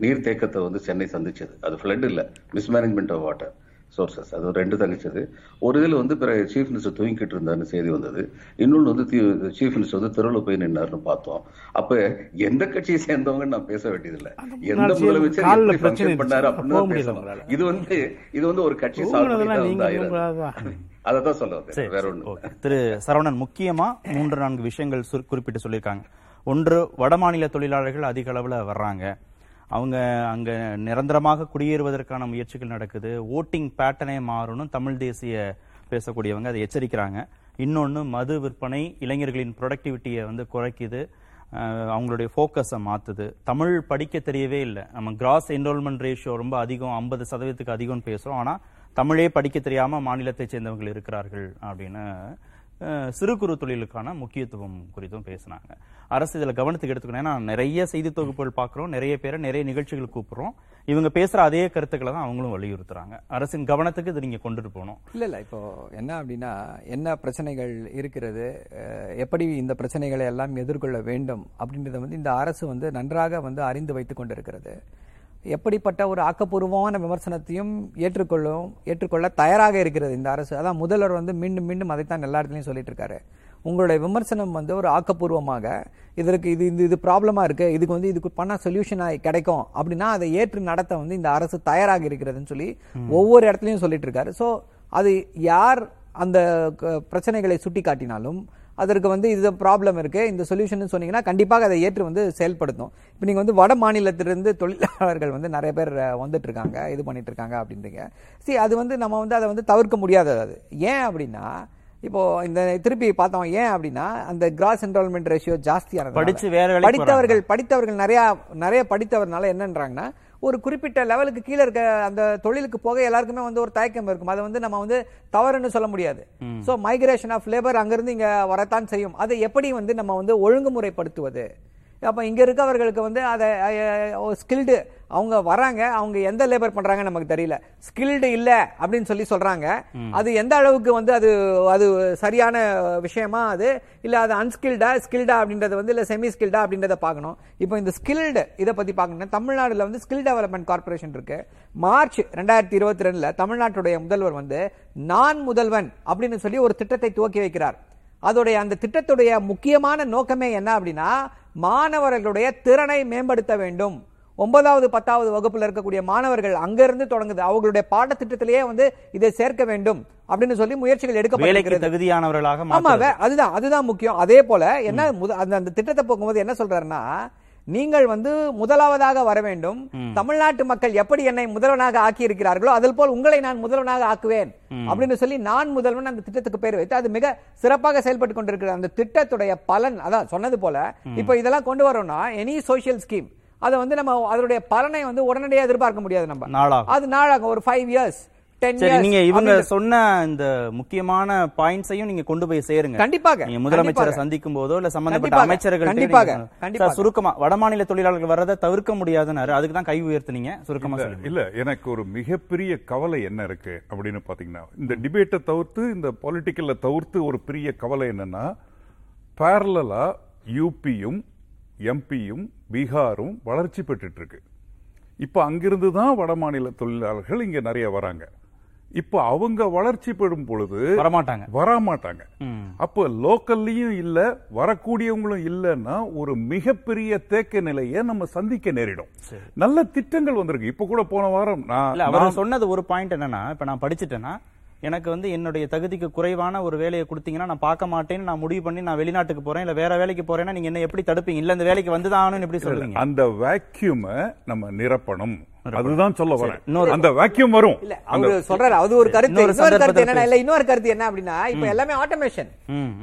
நீர் தேக்கத்தை வந்து சென்னை சந்திச்சது. அது ஃபிளட் இல்ல மிஸ்மேனேஜ்மெண்ட் ஆஃப் வாட்டர் சோர்சஸ் அது ரெண்டு தங்கிச்சது ஒரு இதில் வந்து பிற சீஃப் மினிஸ்டர் தூங்கிக்கிட்டு இருந்தாருன்னு செய்தி வந்தது. இன்னொன்று வந்து சீஃப் மினிஸ்டர் வந்து தெருவில் போய் நின்னாருன்னு பார்த்தோம். அப்ப எந்த கட்சியை சேர்ந்தவங்க நான் பேச வேண்டியதில்லை. எந்த முதலமைச்சர் பண்ணாரு. அப்படின்னு பேசணும். இது வந்து இது வந்து ஒரு கட்சி தூங்குனதெல்லாம் சார்பு நீங்க வந்து உங்களாதான். அதை தான் சொல்ல வேற ஓகே. திரு சரவணன் முக்கியமா மூன்று நான்கு விஷயங்கள் குறிப்பிட்டு சொல்லியிருக்காங்க. ஒன்று வடமாநில தொழிலாளர்கள் அதிக அளவுல வர்றாங்க. அவங்க அங்கே நிரந்தரமாக குடியேறுவதற்கான முயற்சிகள் நடக்குது. ஓட்டிங் பேட்டர்னே மாறணும் தமிழ் தேசிய பேசக்கூடியவங்க அதை எச்சரிக்கிறாங்க. இன்னொன்று மது விற்பனை இளைஞர்களின் ப்ரொடக்டிவிட்டியை வந்து குறைக்குது. அவங்களுடைய ஃபோக்கஸை மாற்றுது தமிழ் படிக்க தெரியவே இல்லை. நம்ம கிராஸ் என்ரோல்மெண்ட் ரேஷியோ ரொம்ப அதிகம் ஐம்பது சதவீதத்துக்கு அதிகம்னு பேசுறோம். ஆனால் தமிழே படிக்க தெரியாமல் மாநிலத்தை சேர்ந்தவர்கள் இருக்கிறார்கள் அப்படின்னு சிறு குறு தொழிலுக்கான முக்கியத்துவம் குறித்தும் பேசினாங்க. அரசு இதில் கவனத்துக்கு எடுத்துக்கணும். ஏன்னா நிறைய செய்தி தொகுப்புகள் பார்க்குறோம். நிறைய பேரை நிறைய நிகழ்ச்சிகள் கூப்பிடுறோம். இவங்க பேசுற அதே கருத்துக்களை தான் அவங்களும் வலியுறுத்துறாங்க. அரசின் கவனத்துக்கு இது நீங்க கொண்டுட்டு போகணும். இல்ல இல்ல. இப்போ என்ன அப்படின்னா என்ன பிரச்சனைகள் இருக்கிறது எப்படி இந்த பிரச்சனைகளை எல்லாம் எதிர்கொள்ள வேண்டும் அப்படின்றத வந்து இந்த அரசு வந்து நன்றாக வந்து அறிந்து வைத்து கொண்டிருக்கிறது. எப்படிப்பட்ட ஒரு ஆக்கப்பூர்வமான விமர்சனத்தையும் ஏற்றுக்கொள்ளும் ஏற்றுக்கொள்ள தயாராக இருக்கிறது இந்த அரசு. அதான் முதல்வர் வந்து மீண்டும் மீண்டும் அதைத்தான் எல்லா இடத்துலையும் சொல்லிட்டு இருக்காரு உங்களுடைய விமர்சனம் வந்து ஒரு ஆக்கப்பூர்வமாக இதற்கு இது இது இது ப்ராப்ளமா இருக்கு இதுக்கு வந்து இதுக்கு பண்ண சொல்யூஷன் கிடைக்கும் அப்படின்னா அதை ஏற்று நடத்த வந்து இந்த அரசு தயாராக இருக்கிறதுன்னு சொல்லி ஒவ்வொரு இடத்துலையும் சொல்லிட்டு இருக்காரு ஸோ அது யார் அந்த பிரச்சனைகளை சுட்டி காட்டினாலும் அதற்கு வந்து இது ப்ராப்ளம் இருக்கு. இந்த சொல்யூஷன் சொன்னீங்கன்னா கண்டிப்பாக அதை ஏற்று வந்து செயல்படுத்தும். இப்போ நீங்க வந்து வட மாநிலத்திலிருந்து தொழிலாளர்கள் வந்து நிறைய பேர் வந்துட்டு இருக்காங்க இது பண்ணிட்டு இருக்காங்க அப்படின்றீங்க. சரி அது வந்து நம்ம வந்து அதை வந்து தவிர்க்க முடியாதது அது. ஏன் அப்படின்னா இப்போ இந்த திருப்பி பார்த்தோம் ஏன் அப்படின்னா அந்த கிராஸ் என்ரோல்மெண்ட் ரேஷியோ ஜாஸ்தியானது படிச்சு வேற படித்தவர்கள் படித்தவர்கள் நிறைய நிறைய படித்தவர்னால என்னன்றாங்கன்னா ஒரு குறிப்பிட்ட லெவலுக்கு கீழே இருக்க அந்த தொழிலுக்கு போக எல்லாருக்குமே வந்து ஒரு தயக்கம் இருக்கும். அதை வந்து நம்ம வந்து தவறுன்னு சொல்ல முடியாது. சோ மைக்ரேஷன் ஆஃப் லேபர் அங்கிருந்து இங்க வரத்தான் செய்யும். அதை எப்படி வந்து நம்ம வந்து ஒழுங்குமுறைப்படுத்துவது? அப்ப இங்க இருக்கவர்களுக்கு வந்து அதை ஸ்கில்டு அவங்க வராங்க அவங்க எந்த லேபர் பண்றாங்க நமக்கு தெரியல. ஸ்கில்டு இல்ல அப்படின்னு சொல்லி சொல்றாங்க. அது எந்த அளவுக்கு வந்து அது அது சரியான விஷயமா அது? இல்ல அது அன்ஸ்கில்டா ஸ்கில்டா அப்படின்றது வந்து இல்ல செமி ஸ்கில்டா அப்படின்றத பார்க்கணும். இப்போ இந்த ஸ்கில்டு இதை பத்தி பார்க்கணும்னா தமிழ்நாடுல வந்து ஸ்கில் டெவலப்மெண்ட் கார்ப்பரேஷன் இருக்கு. மார்ச் ரெண்டாயிரத்தி இருபத்தி ரெண்டுல தமிழ்நாட்டுடைய முதல்வர் வந்து நான் முதல்வன் அப்படின்னு சொல்லி ஒரு திட்டத்தை துவக்கி வைக்கிறார். அதோடைய அந்த திட்டத்துடைய முக்கியமான நோக்கமே என்ன அப்படின்னா மாணவர்களுடைய திறனை மேம்படுத்த வேண்டும். ஒன்பதாவது பத்தாவது வகுப்புல இருக்கக்கூடிய மாணவர்கள் அங்கிருந்து தொடங்குது. அவங்களுடைய பாடத்திட்டத்திலேயே வந்து இதை சேர்க்க வேண்டும் அப்படின்னு சொல்லி முயற்சிகள் எடுக்கப்பட்டிருக்கிறது. தகுதியானவர்களாக ஆமா மாற்றுறது. வே- அதுதான் அதுதான் முக்கியம். அதே போல என்ன அந்த அந்த திட்டத்தை போகும்போது என்ன சொல்றாருன்னா நீங்கள் வந்து முதலாவதாக வர வேண்டும். தமிழ்நாட்டு மக்கள் எப்படி என்னை முதல்வனாக ஆக்கி இருக்கிறார்களோ அதில் போல் உங்களை நான் முதல்வனாக ஆக்குவேன் அப்படின்னு சொல்லி நான் முதல்வன் அந்த திட்டத்துக்கு பேர் வைத்து அது மிக சிறப்பாக செயல்பட்டு கொண்டிருக்கிற அந்த திட்டத்துடைய பலன் அதான் சொன்னது போல இப்ப இதெல்லாம் கொண்டு வரோம்னா எனி சோஷியல் ஸ்கீம் அதை வந்து நம்ம அதனுடைய பலனை வந்து உடனடியாக எதிர்பார்க்க முடியாது நம்ம. அது நாளாகும். ஒரு ஃபைவ் இயர்ஸ் நீங்க இவங்க சொன்ன இந்த முக்கியமான பாயிண்ட்ஸையும் நீங்க கொண்டு போய் சேருங்க. கண்டிப்பாக, நீங்க முதலமைச்சரை. சந்திக்கும் போதோ இல்ல சம்பந்தப்பட்ட அமைச்சர்கள் கண்டிப்பாக, கண்டிப்பாக. சுருக்கமா வடமாநில தொழிலாளர்கள் வர்றதை தவிர்க்க முடியாதுன்னாரு. அதுக்கு தான் கை உயர்த்துனீங்க. சுருக்கமா இல்ல எனக்கு ஒரு மிகப்பெரிய கவலை என்ன இருக்கு அப்படின்னு பாத்தீங்கன்னா இந்த டிபேட்டை தவிர்த்து இந்த பொலிட்டிக்கல்ல தவிர்த்து ஒரு பெரிய கவலை என்னன்னா பேரலா யூபியும் எம்பியும் பீகாரும் வளர்ச்சி பெற்றுட்டு இருக்கு இப்ப அங்கிருந்து தான் வட மாநில தொழிலாளர்கள் இங்க நிறைய வராங்க. இப்ப அவங்க வளர்ச்சி பெறும் பொழுது வரமாட்டாங்க. வரமாட்டாங்க. அப்போ லோக்கல்லையும் இல்ல வரக்கூடியவங்களும் இல்லைன்னா ஒரு மிகப்பெரிய தேக்க நிலையை நம்ம சந்திக்க நேரிடும். நல்ல திட்டங்கள் வந்திருக்கு. இப்ப கூட போன வாரம் நான் சொன்னது ஒரு பாயிண்ட் என்னன்னா இப்ப நான் படிச்சுட்டேன்னா எனக்கு வந்து என்னுடைய தகுதிக்கு குறைவான ஒரு வேலையை கொடுத்தீங்கன்னா நான் பார்க்க மாட்டேன்னு நான் முடிவு பண்ணி நான் வெளிநாட்டுக்கு போறேன் இல்ல வேற வேலைக்கு போறேன்னா நீங்க என்ன எப்படி தடுப்பீங்க? இல்ல இந்த வேலைக்கு வந்துதான் எப்படி சொல்றீங்க? அந்த வேக்யூமை நம்ம நிரப்பணும். அதுதான் சொல்ல வரேன். அந்த வேக்யூம் வரும். இல்ல அவரு சொல்றாரு அது ஒரு கருத்து. இன்னொரு கருத்து என்னன்னா இல்ல இன்னொரு கருத்து என்ன அப்படின்னா இப்ப எல்லாமே ஆட்டோமேஷன்.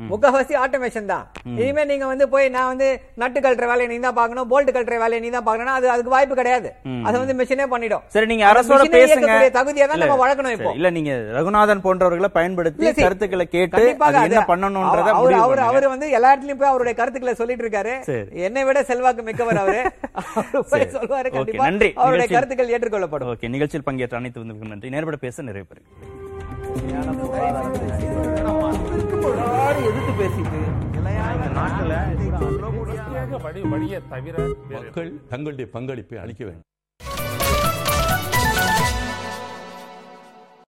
முக்காவாசி ஆட்டோமேஷன் தான். இனிமே நீங்க வந்து போய் நான் வந்து நட்டு கழட்டுற வேலையை நீ தான் பார்க்கணும் போல்ட் கழட்டுற வேலையை நீ தான் பார்க்கணும் அது அதுக்கு வாய்ப்பு கிடையாது. அதை வந்து மிஷினே பண்ணிடும். சரி நீங்க அரசோட பேசுங்க. தகுதியை தான் நம்ம வழக்கணும் இப்போ. இல்ல நீங்க ரகுநாதன் போன்றவர்களை பயன்படுத்தி. கருத்துக்களை கேட்டு என்ன பண்ணணும்ன்றத அவர் அவர் வந்து எல்லா இடத்துலயும் போய் அவருடைய கருத்துக்களை சொல்லிட்டு இருக்காரு. என்னை விட செல்வாக்கு மிக்கவர் அவரு. ஓகே, கண்டிப்பா நன்றி. அவருடைய நிகழ்ச்சியில் கருத்துக்கள் ஏற்றுக்கொள்ளப்படும். ஓகே நிகழ்ச்சியில் பங்கேற்ற அனைத்து விருந்துகளுக்கும் நன்றி. நேர்பட பேச பெறுகிறேன். எல்லாரும் எதிர்த்து பேசிட்டு மக்கள் தங்களுடைய பங்களிப்பை அளிக்க வேண்டும்.